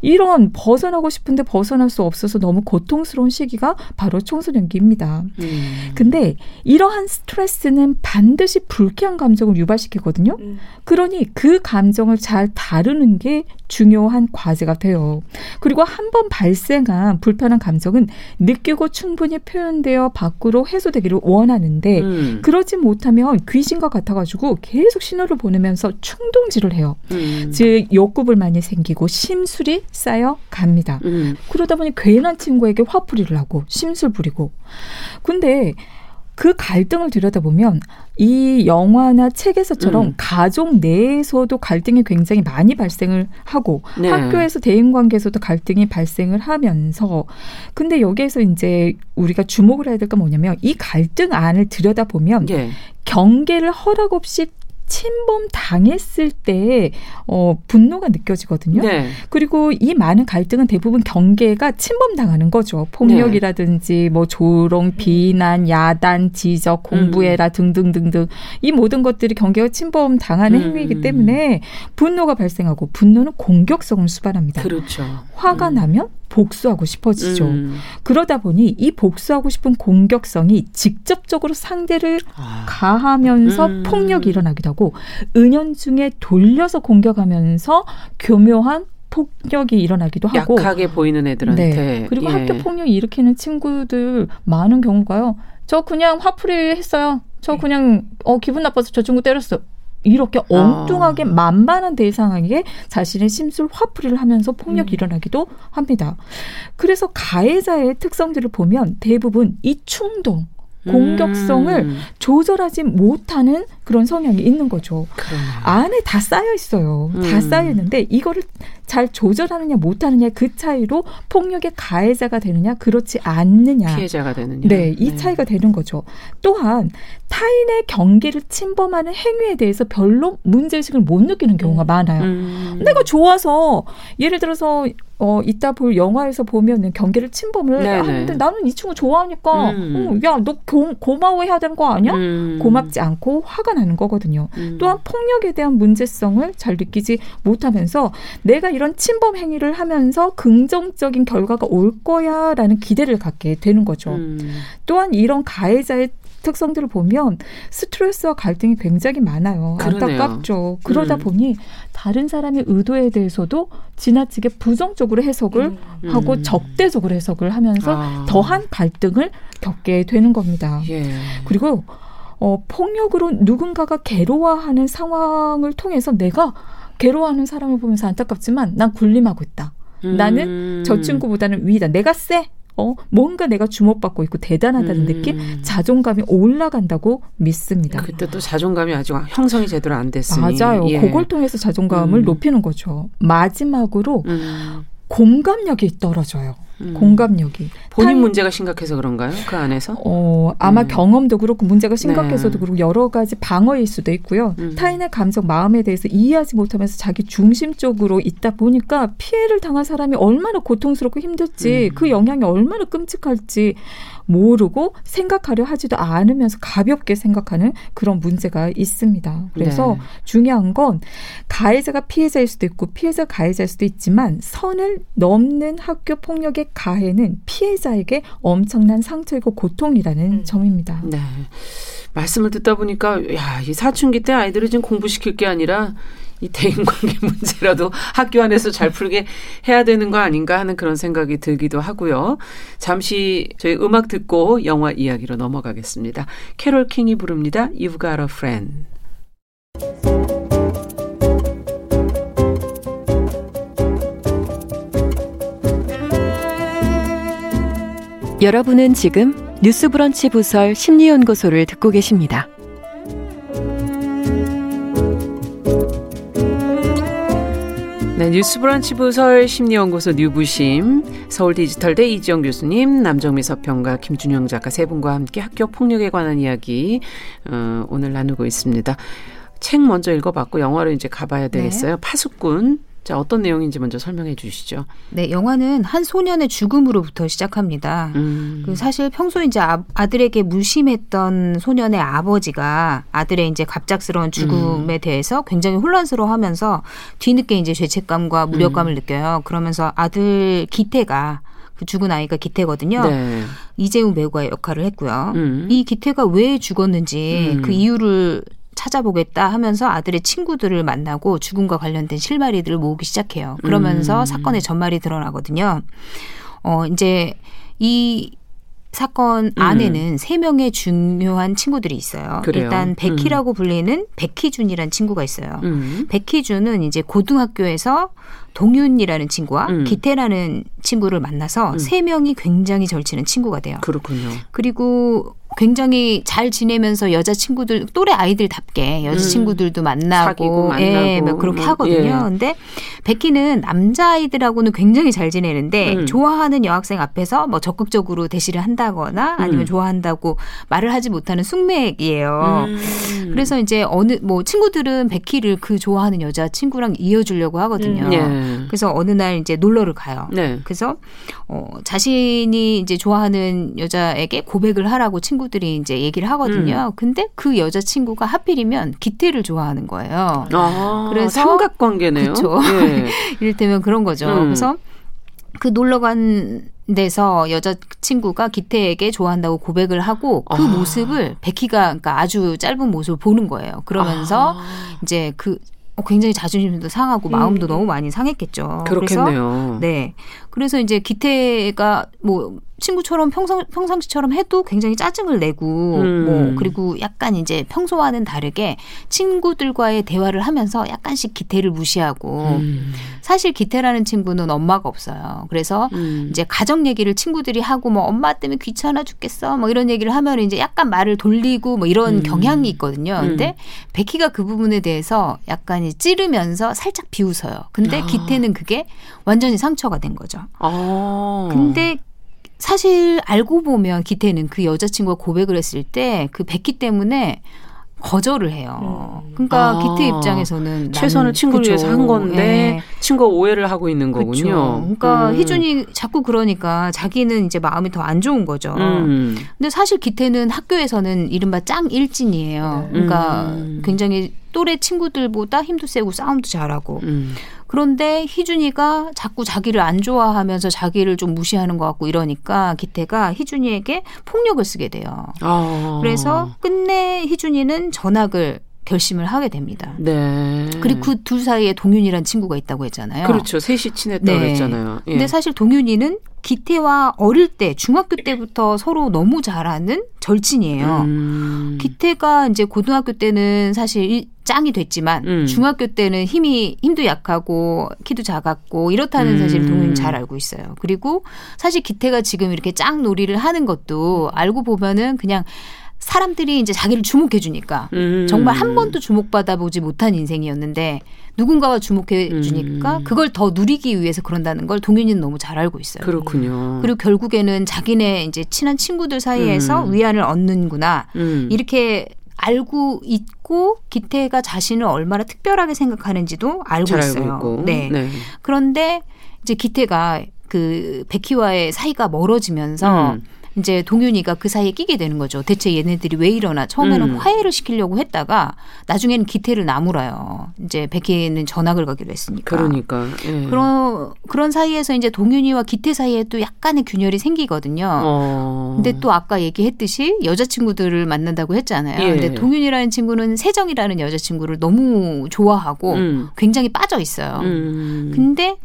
이런 벗어나고 싶은데 벗어날 수 없어서 너무 고통스러운 시기가 바로 청소년기입니다. 음. 근데 이러한 스트레스는 반드시 불쾌한 감정을 유발시키거든요. 음. 그러니 그 감정을 잘 다루는 게 중요한 과제가 돼요. 그리고 한 번 발생한 불편한 감정은 느끼고 충분히 표현되어 밖으로 해소되기를 원하는데 음. 그러지 못하면 귀신과 같아가지고 계속 신호를 보내면서 충동질을 해요. 음. 즉 욕구불만이 생기고 심술이 쌓여 갑니다. 음. 그러다 보니 괜한 친구에게 화풀이를 하고 심술 부리고. 근데 그 갈등을 들여다보면 이 영화나 책에서처럼 음. 가족 내에서도 갈등이 굉장히 많이 발생을 하고 네. 학교에서 대인 관계에서도 갈등이 발생을 하면서 근데 여기에서 이제 우리가 주목을 해야 될 건 뭐냐면 이 갈등 안을 들여다보면 예. 경계를 허락 없이 침범 당했을 때 어, 분노가 느껴지거든요. 네. 그리고 이 많은 갈등은 대부분 경계가 침범 당하는 거죠. 폭력이라든지 뭐 조롱, 비난, 야단, 지적, 공부해라 등등등등 이 모든 것들이 경계가 침범 당하는 음. 행위이기 때문에 분노가 발생하고 분노는 공격성을 수반합니다. 그렇죠. 화가 음. 나면 복수하고 싶어지죠. 음. 그러다 보니 이 복수하고 싶은 공격성이 직접적으로 상대를 아. 가하면서 음. 폭력이 일어나기도 하고 은연중에 돌려서 공격하면서 교묘한 폭력이 일어나기도 하고 약하게 보이는 애들한테. 네. 그리고 예. 학교 폭력이 일으키는 친구들 많은 경우가요. 저 그냥 화풀이 했어요. 저 네. 그냥 어 기분 나빠서 저 친구 때렸어. 이렇게 엉뚱하게 아. 만만한 대상에게 자신의 심술 화풀이를 하면서 폭력이 음. 일어나기도 합니다. 그래서 가해자의 특성들을 보면 대부분 이 충동, 공격성을 음. 조절하지 못하는 그런 성향이 있는 거죠. 그러네. 안에 다 쌓여 있어요. 다 음. 쌓여 있는데 이거를 잘 조절하느냐 못하느냐 그 차이로 폭력의 가해자가 되느냐 그렇지 않느냐. 피해자가 되느냐. 네, 이 차이가 되는 거죠. 또한 타인의 경계를 침범하는 행위에 대해서 별로 문제의식을 못 느끼는 경우가 음. 많아요. 음. 내가 좋아서 예를 들어서 어 이따 볼 영화에서 보면은 경계를 침범을 네네. 하는데 나는 이 친구 좋아하니까 음. 어, 야너 고마워해야 되는 거 아니야? 음. 고맙지 않고 화가 나는 거거든요. 음. 또한 폭력에 대한 문제성을 잘 느끼지 못하면서 내가 이런 침범 행위를 하면서 긍정적인 결과가 올 거야라는 기대를 갖게 되는 거죠. 음. 또한 이런 가해자의 특성들을 보면 스트레스와 갈등이 굉장히 많아요. 그러네요. 안타깝죠. 그러다 음. 보니 다른 사람의 의도에 대해서도 지나치게 부정적으로 해석을 하고 음. 적대적으로 해석을 하면서 아. 더한 갈등을 겪게 되는 겁니다. 예. 그리고 어, 폭력으로 누군가가 괴로워하는 상황을 통해서 내가 괴로워하는 사람을 보면서 안타깝지만 난 군림하고 있다. 나는 음. 저 친구보다는 위다. 내가 쎄. 어, 뭔가 내가 주목받고 있고 대단하다는 음. 느낌, 자존감이 올라간다고 믿습니다. 그때 또 자존감이 아직 형성이 제대로 안 됐으니. 맞아요. 예. 그걸 통해서 자존감을 음. 높이는 거죠. 마지막으로 음. 공감력이 떨어져요. 음. 공감력이. 본인 타인- 문제가 심각해서 그런가요? 그 안에서? 어, 아마 음. 경험도 그렇고 문제가 심각해서도 네. 그렇고 여러 가지 방어일 수도 있고요. 음. 타인의 감정, 마음에 대해서 이해하지 못하면서 자기 중심적으로 있다 보니까 피해를 당한 사람이 얼마나 고통스럽고 힘들지, 음. 그 영향이 얼마나 끔찍할지 모르고 생각하려 하지도 않으면서 가볍게 생각하는 그런 문제가 있습니다. 그래서 네. 중요한 건 가해자가 피해자일 수도 있고 피해자 가해자일 수도 있지만 선을 넘는 학교 폭력의 가해는 피해자에게 엄청난 상처이고 고통이라는 음. 점입니다. 네. 말씀을 듣다 보니까 야, 이 사춘기 때 아이들을 지금 공부시킬 게 아니라 이 대인관계 [LAUGHS] 문제라도 학교 안에서 잘 풀게 해야 되는 거 아닌가 하는 그런 생각이 들기도 하고요. 잠시 저희 음악 듣고 영화 이야기로 넘어가겠습니다. 캐롤 킹이 부릅니다. You've Got a Friend. 여러분은 지금 뉴스브런치 부설 심리연구소를 듣고 계십니다. 네, 뉴스브런치 부설 심리연구소 뉴부심 서울 디지털대 이지영 교수님, 남정미 서평가 김준영 작가 세 분과 함께 학교 폭력에 관한 이야기 어, 오늘 나누고 있습니다. 책 먼저 읽어봤고 영화로 이제 가봐야 되겠어요. 파수꾼. 자 어떤 내용인지 먼저 설명해 주시죠. 네, 영화는 한 소년의 죽음으로부터 시작합니다. 음. 그 사실 평소 이제 아, 아들에게 무심했던 소년의 아버지가 아들의 이제 갑작스러운 죽음에 음. 대해서 굉장히 혼란스러워 하면서 뒤늦게 이제 죄책감과 음. 무력감을 느껴요. 그러면서 아들 기태가 그 죽은 아이가 기태거든요. 네. 이재훈 배우가 역할을 했고요. 음. 이 기태가 왜 죽었는지 음. 그 이유를 찾아보겠다 하면서 아들의 친구들을 만나고 죽음과 관련된 실마리들을 모으기 시작해요. 그러면서 음. 사건의 전말이 드러나거든요. 어, 이제 이 사건 안에는 세 명의 중요한 친구들이 있어요. 그래요. 일단 백희라고 불리는 백희준이라는 친구가 있어요. 음. 백희준은 이제 고등학교에서 동윤이라는 친구와 음. 기태라는 친구를 만나서 음. 세 명이 굉장히 절친한 친구가 돼요. 그렇군요. 그리고 굉장히 잘 지내면서 여자 친구들 또래 아이들답게 여자 친구들도 만나고, 사귀고 예, 만나고 막 그렇게 뭐, 하거든요. 예. 근데 베키는 남자 아이들하고는 굉장히 잘 지내는데 음. 좋아하는 여학생 앞에서 뭐 적극적으로 대시를 한다거나 아니면 음. 좋아한다고 말을 하지 못하는 숙맥이에요. 음. 그래서 이제 어느 뭐 친구들은 베키를 그 좋아하는 여자 친구랑 이어주려고 하거든요. 음. 예. 그래서 어느 날 이제 놀러를 가요. 네. 그래서 어 자신이 이제 좋아하는 여자에게 고백을 하라고 친구 들이 이제 얘기를 하거든요. 근데 그 여자 친구가 하필이면 기태를 좋아하는 거예요. 아, 그래서- 삼각관계네요. 그쵸. 예. [LAUGHS] 이를테면 그런 거죠. 음. 그래서 그 놀러 간 데서 여자 친구가 기태에게 좋아한다고 고백을 하고 그 아. 모습을 베키가 그러니까 아주 짧은 모습을 보는 거예요. 그러면서 아, 이제 그 어, 굉장히 자존심도 상하고 마음도 너무 많이 상했겠죠. 그래서 그렇겠네요. 네. 그래서 이제 기태가 뭐 친구처럼 평상 평상시처럼 해도 굉장히 짜증을 내고 음. 뭐 그리고 약간 이제 평소와는 다르게 친구들과의 대화를 하면서 약간씩 기태를 무시하고 음. 사실 기태라는 친구는 엄마가 없어요. 그래서 음. 이제 가정 얘기를 친구들이 하고 뭐 엄마 때문에 귀찮아 죽겠어 뭐 이런 얘기를 하면 이제 약간 말을 돌리고 뭐 이런 음. 경향이 있거든요. 음. 근데 베키가 그 부분에 대해서 약간 찌르면서 살짝 비웃어요. 근데 아. 기태는 그게 완전히 상처가 된 거죠. 아. 근데 사실 알고 보면 기태는 그 여자친구가 고백을 했을 때그 베키 때문에 거절을 해요. 그러니까 아. 기태 입장에서는 최선을 친구를 그죠. 위해서 한 건데 예. 친구가 오해를 하고 있는 거군요. 그렇죠. 그러니까 음. 희준이 자꾸 그러니까 자기는 이제 마음이 더 안 좋은 거죠. 음. 근데 사실 기태는 학교에서는 이른바 짱 일진이에요. 그러니까 음. 굉장히 또래 친구들보다 힘도 세고 싸움도 잘하고. 음. 그런데 희준이가 자꾸 자기를 안 좋아하면서 자기를 좀 무시하는 것 같고 이러니까 기태가 희준이에게 폭력을 쓰게 돼요. 아. 그래서 끝내 희준이는 전학을 결심을 하게 됩니다. 네. 그리고 그 둘 사이에 동윤이란 친구가 있다고 했잖아요. 그렇죠. 셋이 친했다고 네. 그랬잖아요. 예. 근데 사실 동윤이는 기태와 어릴 때 중학교 때부터 서로 너무 잘 아는 절친이에요. 음. 기태가 이제 고등학교 때는 사실 이- 짱이 됐지만 음. 중학교 때는 힘이 힘도 약하고 키도 작았고 이렇다는 음. 사실 동윤이 잘 알고 있어요. 그리고 사실 기태가 지금 이렇게 짱 놀이를 하는 것도 알고 보면은 그냥 사람들이 이제 자기를 주목해 주니까 음. 정말 한 번도 주목받아 보지 못한 인생이었는데 누군가가 주목해 주니까 음. 그걸 더 누리기 위해서 그런다는 걸 동윤이는 너무 잘 알고 있어요. 그렇군요. 그리고 결국에는 자기네 이제 친한 친구들 사이에서 음. 위안을 얻는구나. 음. 이렇게 알고 있고 기태가 자신을 얼마나 특별하게 생각하는지도 알고 잘 있어요. 알고 있고. 네. 네. 그런데 이제 기태가 그 베키와의 사이가 멀어지면서 음. 이제 동윤이가 그 사이에 끼게 되는 거죠. 대체 얘네들이 왜 이러나 처음에는 음. 화해를 시키려고 했다가 나중에는 기태를 나무라요. 이제 베키는 전학을 가기로 했으니까. 그러니까. 예. 그런 그런 사이에서 이제 동윤이와 기태 사이에 또 약간의 균열이 생기거든요. 어. 근데 또 아까 얘기했듯이 여자친구들을 만난다고 했잖아요. 예. 근데 동윤이라는 친구는 세정이라는 여자친구를 너무 좋아하고 음. 굉장히 빠져 있어요. 음. 근데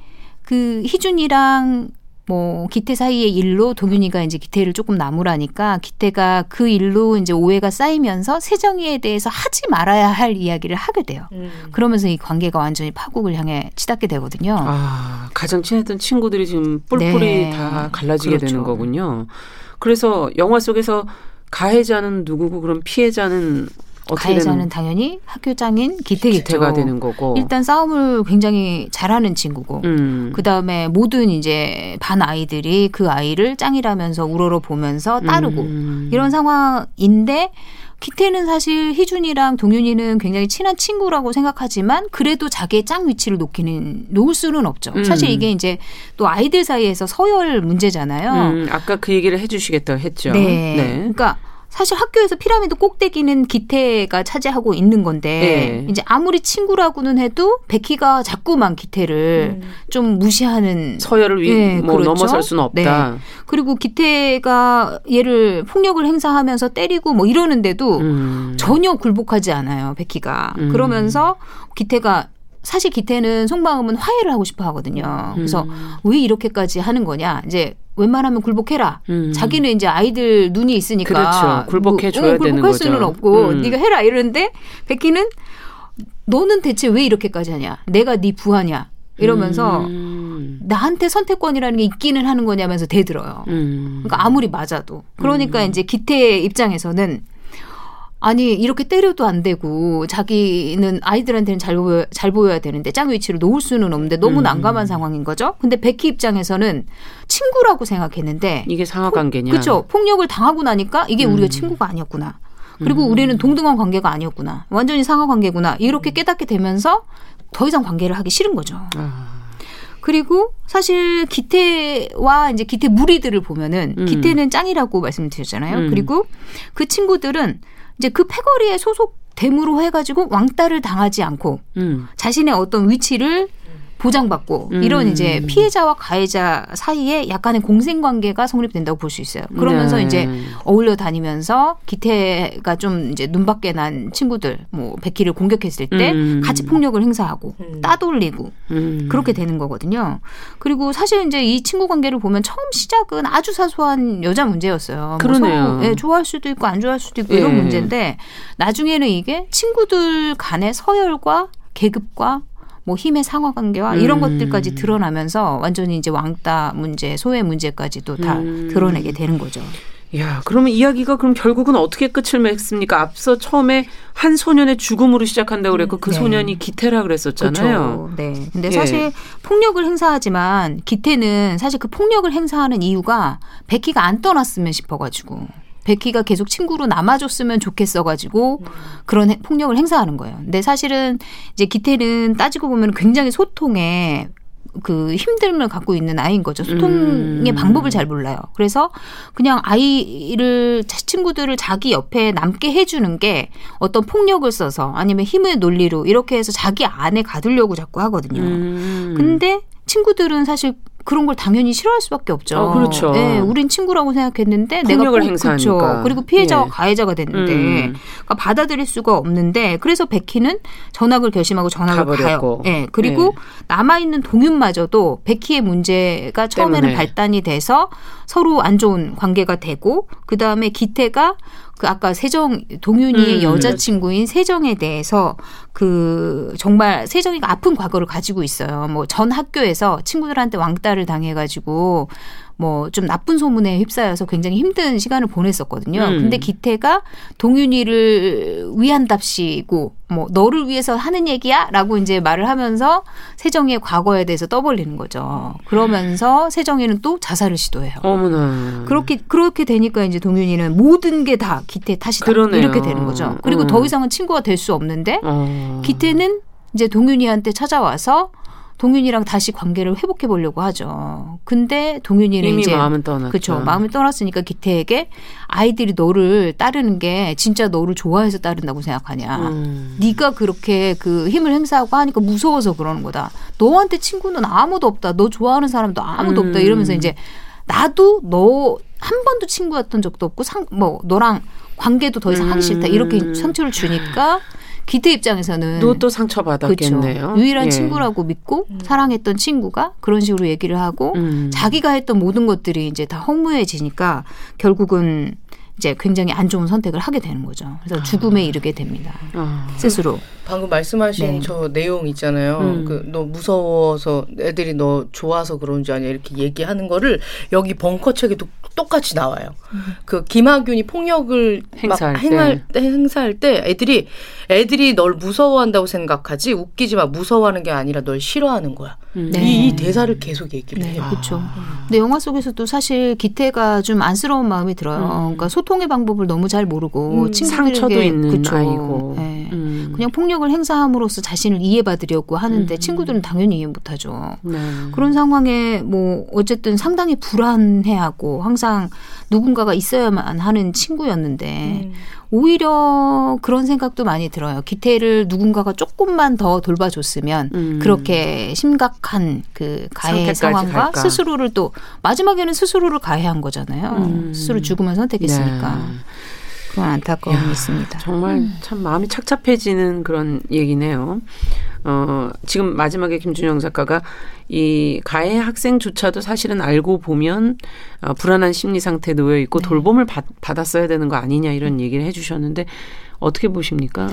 그 희준이랑 뭐 기태 사이의 일로 동윤이가 이제 기태를 조금 나무라니까 기태가 그 일로 이제 오해가 쌓이면서 세정이에 대해서 하지 말아야 할 이야기를 하게 돼요. 음. 그러면서 이 관계가 완전히 파국을 향해 치닫게 되거든요. 아, 가장 친했던 친구들이 지금 뿔뿔이 네. 다 갈라지게 그렇죠. 되는 거군요. 그래서 영화 속에서 가해자는 누구고 그럼 피해자는 가해자는 되는 당연히 학교장인 기태겠죠. 기태가 되는 거고. 일단 싸움을 굉장히 잘하는 친구고 음. 그 다음에 모든 이제 반 아이들이 그 아이를 짱이라면서 우러러 보면서 따르고 음. 이런 상황인데 기태는 사실 희준이랑 동윤이는 굉장히 친한 친구라고 생각하지만 그래도 자기의 짱 위치를 놓기는 놓을 수는 없죠. 음. 사실 이게 이제 또 아이들 사이에서 서열 문제잖아요. 음, 아까 그 얘기를 해주시겠다고 했죠. 네. 그러니까 사실 학교에서 피라미드 꼭대기는 기태가 차지하고 있는 건데 네. 이제 아무리 친구라고는 해도 베키가 자꾸만 기태를 음. 좀 무시하는 서열을 위, 네, 뭐 그렇죠. 넘어설 수는 없다. 그리고 기태가 얘를 폭력을 행사하면서 때리고 뭐 이러는데도 음. 전혀 굴복하지 않아요 베키가 음. 그러면서 기태가 사실 기태는 속마음은 화해를 하고 싶어 하거든요. 그래서 음. 왜 이렇게까지 하는 거냐 이제 웬만하면 굴복해라. 음. 자기는 이제 아이들 눈이 있으니까 그렇죠. 굴복해 줘야 뭐, 어, 되는 굴복할 거죠. 수는 없고 음. 네가 해라 이러는데 베키는 너는 대체 왜 이렇게까지 하냐? 내가 네 부하냐? 이러면서 음. 나한테 선택권이라는 게 있기는 하는 거냐면서 대들어요. 음. 그러니까 아무리 맞아도. 그러니까 이제 기태의 입장에서는 아니 이렇게 때려도 안 되고 자기는 아이들한테는 잘 보여 잘 보여야 되는데 짱 위치를 놓을 수는 없는데 너무 음. 난감한 상황인 거죠. 근데 베키 입장에서는 친구라고 생각했는데 이게 상하관계냐? 그렇죠. 폭력을 당하고 나니까 이게 음. 우리가 친구가 아니었구나. 그리고 우리는 동등한 관계가 아니었구나. 완전히 상하 관계구나. 이렇게 깨닫게 되면서 더 이상 관계를 하기 싫은 거죠. 아. 그리고 사실 기태와 이제 기태 무리들을 보면은 음. 기태는 짱이라고 말씀드렸잖아요. 음. 그리고 그 친구들은 이제 그 패거리에 소속 됨으로 해가지고 왕따를 당하지 않고 음. 자신의 어떤 위치를 보장받고 음. 이런 이제 피해자와 가해자 사이에 약간의 공생 관계가 성립된다고 볼 수 있어요. 그러면서 네. 이제 어울려 다니면서 기태가 좀 이제 눈밖에 난 친구들 뭐 백희를 공격했을 때 음. 같이 폭력을 행사하고 음. 따돌리고 음. 그렇게 되는 거거든요. 그리고 사실 이제 이 친구 관계를 보면 처음 시작은 아주 사소한 여자 문제였어요. 그러네요. 뭐 서로, 예, 좋아할 수도 있고 안 좋아할 수도 있고 이런 예. 문제인데 나중에는 이게 친구들 간의 서열과 계급과 뭐 힘의 상하 관계와 이런 음. 것들까지 드러나면서 완전히 이제 왕따 문제, 소외 문제까지도 다 음. 드러내게 되는 거죠. 야, 그러면 이야기가 그럼 결국은 어떻게 끝을 맺습니까? 앞서 처음에 한 소년의 죽음으로 시작한다고 그랬고 그 네. 소년이 기태라 그랬었잖아요. 그렇죠. 네. 근데 예. 사실 폭력을 행사하지만 기태는 사실 그 폭력을 행사하는 이유가 베키가 안 떠났으면 싶어 가지고 베키가 계속 친구로 남아줬으면 좋겠어가지고 그런 해- 폭력을 행사하는 거예요. 근데 사실은 이제 기태는 따지고 보면 굉장히 소통에 그 힘듦을 갖고 있는 아이인 거죠. 소통의 음. 방법을 잘 몰라요. 그래서 그냥 아이를 자- 친구들을 자기 옆에 남게 해주는 게 어떤 폭력을 써서 아니면 힘의 논리로 이렇게 해서 자기 안에 가두려고 자꾸 하거든요. 음. 근데 친구들은 사실 그런 걸 당연히 싫어할 수밖에 없죠. 어, 그렇죠. 예, 우린 친구라고 생각했는데 내가 폭력을 꼭- 행사하니까. 그렇죠. 그리고 피해자와 예. 가해자가 됐는데 음. 그러니까 받아들일 수가 없는데 그래서 베키는 전학을 결심하고 전학을 가버렸고. 가요. 예. 그리고 예. 남아 있는 동윤마저도 베키의 문제가 처음에는 때문에. 발단이 돼서 서로 안 좋은 관계가 되고 그 다음에 기태가 그 아까 세정 동윤이의 음. 여자친구인 세정에 대해서 그 정말 세정이가 아픈 과거를 가지고 있어요. 뭐 전 학교에서 친구들한테 왕따를 당해가지고 뭐 좀 나쁜 소문에 휩싸여서 굉장히 힘든 시간을 보냈었거든요. 음. 근데 기태가 동윤이를 위한답시고 뭐 너를 위해서 하는 얘기야라고 이제 말을 하면서 세정이의 과거에 대해서 떠벌리는 거죠. 그러면서 세정이는 또 자살을 시도해요. 어머나. 그렇게 그렇게 되니까 이제 동윤이는 모든 게 다 기태 탓이다 그러네요. 이렇게 되는 거죠. 그리고 음. 더 이상은 친구가 될 수 없는데 어. 기태는 이제 동윤이한테 찾아와서 동윤이랑 다시 관계를 회복해 보려고 하죠. 근데 동윤이는 이미 이제 마음은 떠났죠. 그렇죠. 마음을 떠났으니까 기태에게 아이들이 너를 따르는 게 진짜 너를 좋아해서 따른다고 생각하냐. 음. 네가 그렇게 그 힘을 행사하고 하니까 무서워서 그러는 거다. 너한테 친구는 아무도 없다. 너 좋아하는 사람도 아무도 음. 없다. 이러면서 이제 나도 너 한 번도 친구였던 적도 없고 상 뭐 너랑 관계도 더 이상 하기 싫다. 이렇게 음. 상처를 주니까 기태 입장에서는 너또 상처 그렇죠. 받았겠네요. 유일한 예. 친구라고 믿고 사랑했던 친구가 그런 식으로 얘기를 하고 음. 자기가 했던 모든 것들이 이제 다 허무해지니까 결국은 이제 굉장히 안 좋은 선택을 하게 되는 거죠. 그래서 죽음에 이르게 됩니다. 아. 스스로. 방금 말씀하신 네. 저 내용 있잖아요. 음. 그너 무서워서 애들이 너 좋아서 그런 줄 아냐 이렇게 얘기하는 거를 여기 벙커 책에도 똑같이 나와요. 그 김하균이 폭력을 행사할 막 때. 행할 때 행사할 때 애들이 애들이 널 무서워한다고 생각하지 웃기지 마 무서워하는 게 아니라 널 싫어하는 거야. 음. 네. 이, 이 대사를 계속 얘기를 네, 해요. 그렇죠. 근데 영화 속에서도 사실 기태가 좀 안쓰러운 마음이 들어요. 그러니까 소 통의 방법을 너무 잘 모르고 음, 상처도 있는 그쵸. 아이고. 네. 음. 그냥 폭력을 행사함으로써 자신을 이해받으려고 하는데 음. 친구들은 당연히 이해 못하죠. 네. 그런 상황에 뭐 어쨌든 상당히 불안해하고 항상 누군가가 있어야만 하는 친구였는데 음. 오히려 그런 생각도 많이 들어요. 기태를 누군가가 조금만 더 돌봐줬으면 음. 그렇게 심각한 그 가해 상황과 갈까? 스스로를 또 마지막에는 스스로를 가해한 거잖아요. 음. 스스로 죽음을 선택했으니까 네. 그런 안타까움이 야, 있습니다. 정말 참 마음이 착잡해지는 그런 얘기네요. 어, 지금 마지막에 김준영 작가가 이 가해 학생조차도 사실은 알고 보면 어, 불안한 심리 상태에 놓여 있고 네. 돌봄을 받, 받았어야 되는 거 아니냐 이런 얘기를 해 주셨는데 어떻게 보십니까?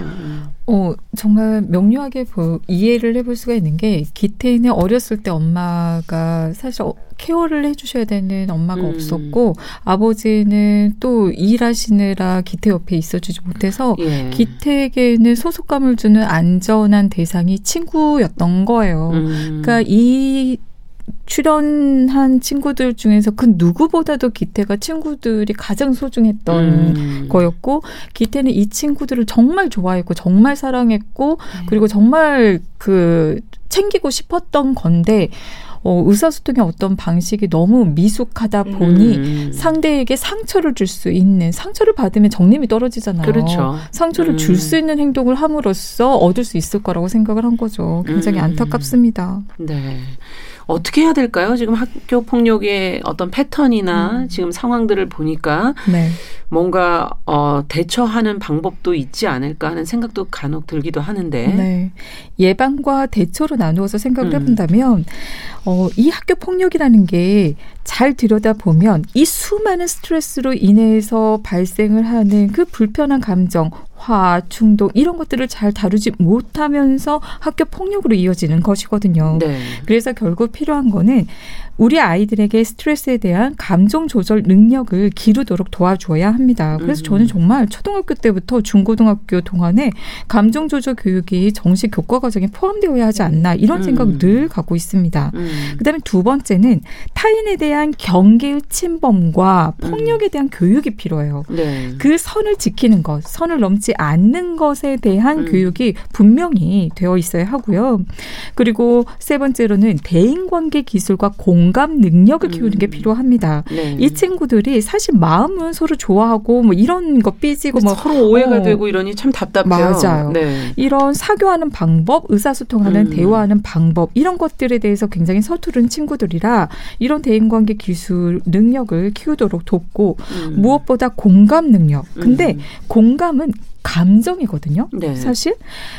어, 정말 명료하게 보, 이해를 해볼 수가 있는 게 기태는 어렸을 때 엄마가 사실 어, 케어를 해주셔야 되는 엄마가 음. 없었고 아버지는 또 일하시느라 기태 옆에 있어주지 못해서 예. 기태에게는 소속감을 주는 안전한 대상이 친구였던 거예요. 음. 그러니까 이 출연한 친구들 중에서 그 누구보다도 기태가 친구들이 가장 소중했던 음. 거였고 기태는 이 친구들을 정말 좋아했고 정말 사랑했고 네. 그리고 정말 그 챙기고 싶었던 건데 어, 의사소통의 어떤 방식이 너무 미숙하다 보니 음. 상대에게 상처를 줄 수 있는 상처를 받으면 정림이 떨어지잖아요. 그렇죠. 상처를 음. 줄수 있는 행동을 함으로써 얻을 수 있을 거라고 생각을 한 거죠. 굉장히 음. 안타깝습니다. 네. 어떻게 해야 될까요? 지금 학교 폭력의 어떤 패턴이나 지금 상황들을 보니까 네. 뭔가 어, 대처하는 방법도 있지 않을까 하는 생각도 간혹 들기도 하는데. 네. 예방과 대처로 나누어서 생각을 음. 해본다면, 어, 이 학교 폭력이라는 게 잘 들여다보면 이 수많은 스트레스로 인해서 발생을 하는 그 불편한 감정, 화, 충동, 이런 것들을 잘 다루지 못하면서 학교 폭력으로 이어지는 것이거든요. 네. 그래서 결국 필요한 거는 우리 아이들에게 스트레스에 대한 감정 조절 능력을 기르도록 도와줘야 합니다. 그래서 음. 저는 정말 초등학교 때부터 중고등학교 동안에 감정 조절 교육이 정식 교과 과정에 포함되어야 하지 않나 이런 음. 생각을 늘 갖고 있습니다. 음. 그다음에 두 번째는 타인에 대한 경계의 침범과 폭력에 대한 교육이 필요해요. 네. 그 선을 지키는 것, 선을 넘지 않는 것에 대한 음. 교육이 분명히 되어 있어야 하고요. 그리고 세 번째로는 대인관계 기술과 공감 능력을 키우는 게 음. 필요합니다. 네. 이 친구들이 사실 마음은 서로 좋아하고 뭐 이런 거 삐지고 뭐 서로 오해가 어, 되고 이러니 참 답답해요. 맞아요. 네. 이런 사교하는 방법, 의사소통하는 음. 대화하는 방법 이런 것들에 대해서 굉장히 서투른 친구들이라 이런 대인관계 기술 능력을 키우도록 돕고 음. 무엇보다 공감 능력. 근데 음. 공감은 감정이거든요. 네. 사실.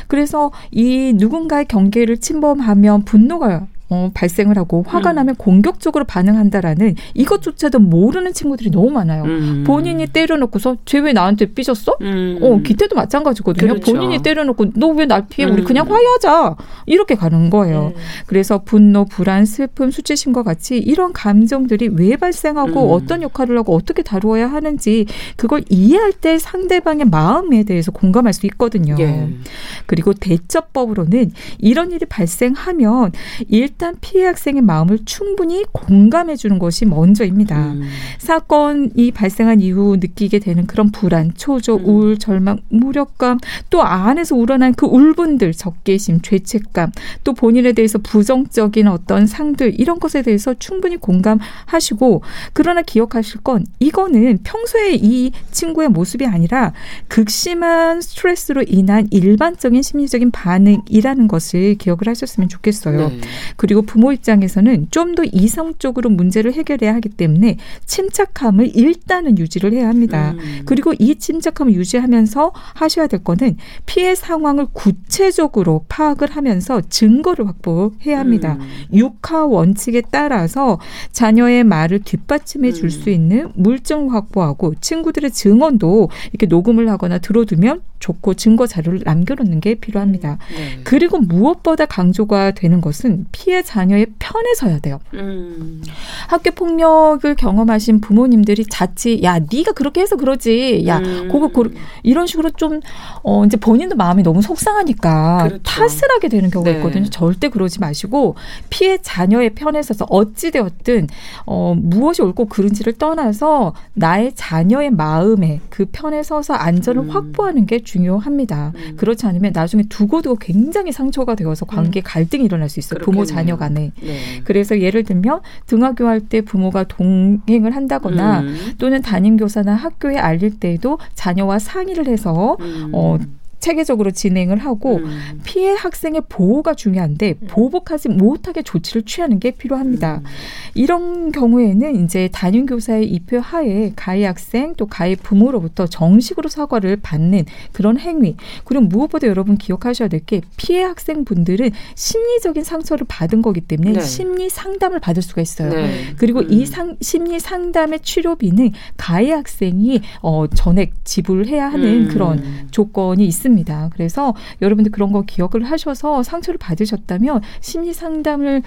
그래서 이 누군가의 경계를 침범하면 분노가 어, 발생을 하고 화가 음. 나면 공격적으로 반응한다라는 이것조차도 모르는 친구들이 너무 많아요. 음. 본인이 때려놓고서 쟤 왜 나한테 삐졌어? 음. 어, 기태도 마찬가지거든요. 그렇죠. 본인이 때려놓고 너 왜 날 피해? 우리 음. 그냥 화해하자. 이렇게 가는 거예요. 음. 그래서 분노, 불안, 슬픔, 수치심과 같이 이런 감정들이 왜 발생하고 음. 어떤 역할을 하고 어떻게 다루어야 하는지 그걸 이해할 때 상대방의 마음에 대해서 공감할 수 있거든요. 예. 그리고 대처법으로는 이런 일이 발생하면 일단 피해 학생의 마음을 충분히 공감해 주는 것이 먼저입니다. 음. 사건이 발생한 이후 느끼게 되는 그런 불안, 초조, 음. 우울, 절망, 무력감, 또 안에서 우러난 그 울분들, 적개심, 죄책감, 또 본인에 대해서 부정적인 어떤 상들 이런 것에 대해서 충분히 공감하시고 그러나 기억하실 건 이거는 평소에 이 친구의 모습이 아니라 극심한 스트레스로 인한 일반적인 심리적인 반응이라는 것을 기억을 하셨으면 좋겠어요. 네. 그리고 부모 입장에서는 좀 더 이성적으로 문제를 해결해야 하기 때문에 침착함을 일단은 유지를 해야 합니다. 음. 그리고 이 침착함을 유지하면서 하셔야 될 거는 피해 상황을 구체적으로 파악을 하면서 증거를 확보해야 합니다. 음. 육하 원칙에 따라서 자녀의 말을 뒷받침해 줄 음. 수 있는 물증 확보하고 친구들의 증언도 이렇게 녹음을 하거나 들어두면 좋고 증거 자료를 남겨놓는 게 필요합니다. 네. 그리고 무엇보다 강조가 되는 것은 피해 자녀의 편에 서야 돼요. 음. 학교 폭력을 경험하신 부모님들이 자칫 야 네가 그렇게 해서 그러지 야 음. 그거 고 이런 식으로 좀 어 이제 본인도 마음이 너무 속상하니까 그렇죠. 탓을 하게 되는 경우가 네. 있거든요. 절대 그러지 마시고 피해 자녀의 편에 서서 어찌 되었든 어 무엇이 옳고 그른지를 떠나서 나의 자녀의 마음에 그 편에 서서 안전을 음. 확보하는 게 중요합니다. 음. 그렇지 않으면 나중에 두고두고 굉장히 상처가 되어서 관계 갈등이 일어날 수 있어요. 부모 그렇겠네요. 자녀 간에. 네. 그래서 예를 들면 등하교할 때 부모가 동행을 한다거나 음. 또는 담임 교사나 학교에 알릴 때에도 자녀와 상의를 해서 음. 어, 체계적으로 진행을 하고 음. 피해 학생의 보호가 중요한데 보복하지 못하게 조치를 취하는 게 필요합니다. 음. 이런 경우에는 이제 담임 교사의 입회 하에 가해 학생 또 가해 부모로부터 정식으로 사과를 받는 그런 행위 그리고 무엇보다 여러분 기억하셔야 될 게 피해 학생분들은 심리적인 상처를 받은 거기 때문에 네. 심리 상담을 받을 수가 있어요. 네. 그리고 음. 이 상, 심리 상담의 치료비는 가해 학생이 어, 전액 지불해야 하는 음. 그런 조건이 있습니다. 그래서 여러분들 그런 거 기억을 하셔서 상처를 받으셨다면 심리 상담을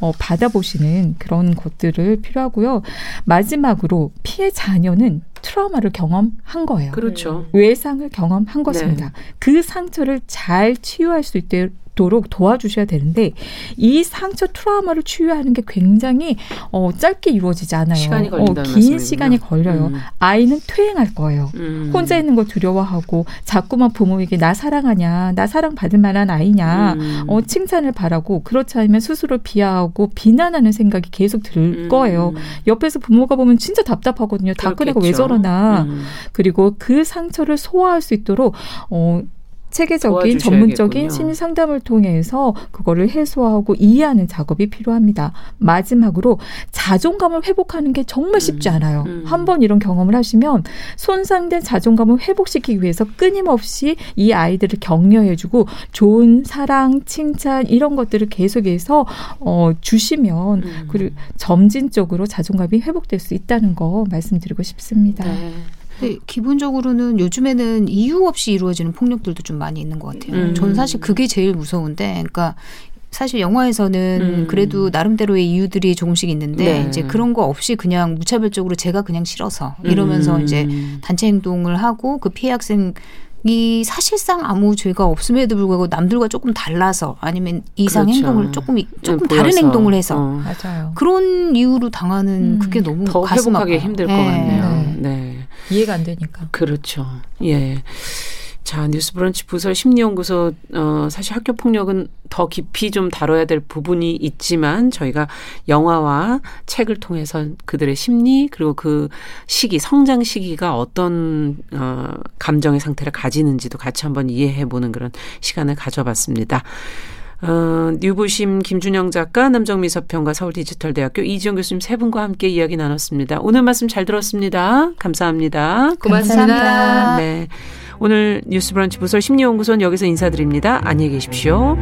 어, 받아보시는 그런 것들을 필요하고요. 마지막으로 피해 자녀는 트라우마를 경험한 거예요. 그렇죠. 외상을 경험한 것입니다. 그 상처를 잘 치유할 수 있도록 도와주셔야 되는데 이 상처 트라우마를 치유하는 게 굉장히 어, 짧게 이루어지지 않아요. 시간이 어, 걸린다는 긴 말씀이군요. 시간이 걸려요. 음. 아이는 퇴행할 거예요. 음. 혼자 있는 걸 두려워하고 자꾸만 부모에게 나 사랑하냐, 나 사랑 받을 만한 아이냐, 음. 어, 칭찬을 바라고 그렇지 않으면 스스로 비하하고 비난하는 생각이 계속 들 음. 거예요. 옆에서 부모가 보면 진짜 답답하거든요. 다 끄내고 왜 그렇겠죠. 저러 나. 음. 그리고 그 상처를 소화할 수 있도록 어 체계적인. 전문적인 심리 상담을 통해서 그거를 해소하고 이해하는 작업이 필요합니다. 마지막으로 자존감을 회복하는 게 정말 쉽지 않아요. 음. 한번 이런 경험을 하시면 손상된 자존감을 회복시키기 위해서 끊임없이 이 아이들을 격려해주고 좋은 사랑, 칭찬 이런 것들을 계속해서 어, 주시면 음. 그리고 점진적으로 자존감이 회복될 수 있다는 거 말씀드리고 싶습니다. 네. 근데 기본적으로는 요즘에는 이유 없이 이루어지는 폭력들도 좀 많이 있는 것 같아요. 음. 저는 사실 그게 제일 무서운데, 그러니까 사실 영화에서는 음. 그래도 나름대로의 이유들이 조금씩 있는데 네. 이제 그런 거 없이 그냥 무차별적으로 제가 그냥 싫어서 이러면서 음. 이제 단체 행동을 하고 그 피해 학생 이 사실상 아무 죄가 없음에도 불구하고 남들과 조금 달라서 아니면 이상 그렇죠. 행동을 조금 조금 보여서. 다른 행동을 해서 어. 맞아요. 그런 이유로 당하는 음. 그게 너무 더 가슴 회복하기 아파요. 힘들 것 예. 같네요. 네. 이해가 안 되니까. 그렇죠. 예. 자, 뉴스브런치 부설 심리연구소, 어, 사실 학교 폭력은 더 깊이 좀 다뤄야 될 부분이 있지만 저희가 영화와 책을 통해서 그들의 심리, 그리고 그 시기, 성장 시기가 어떤, 어, 감정의 상태를 가지는지도 같이 한번 이해해 보는 그런 시간을 가져봤습니다. 어, 뉴부심 김준영 작가, 남정미 서평가 서울디지털대학교 이지영 교수님 세 분과 함께 이야기 나눴습니다. 오늘 말씀 잘 들었습니다. 감사합니다. 고맙습니다. 감사합니다. 네. 오늘 뉴스브런치 부설 심리연구소는 여기서 인사드립니다. 안녕히 계십시오.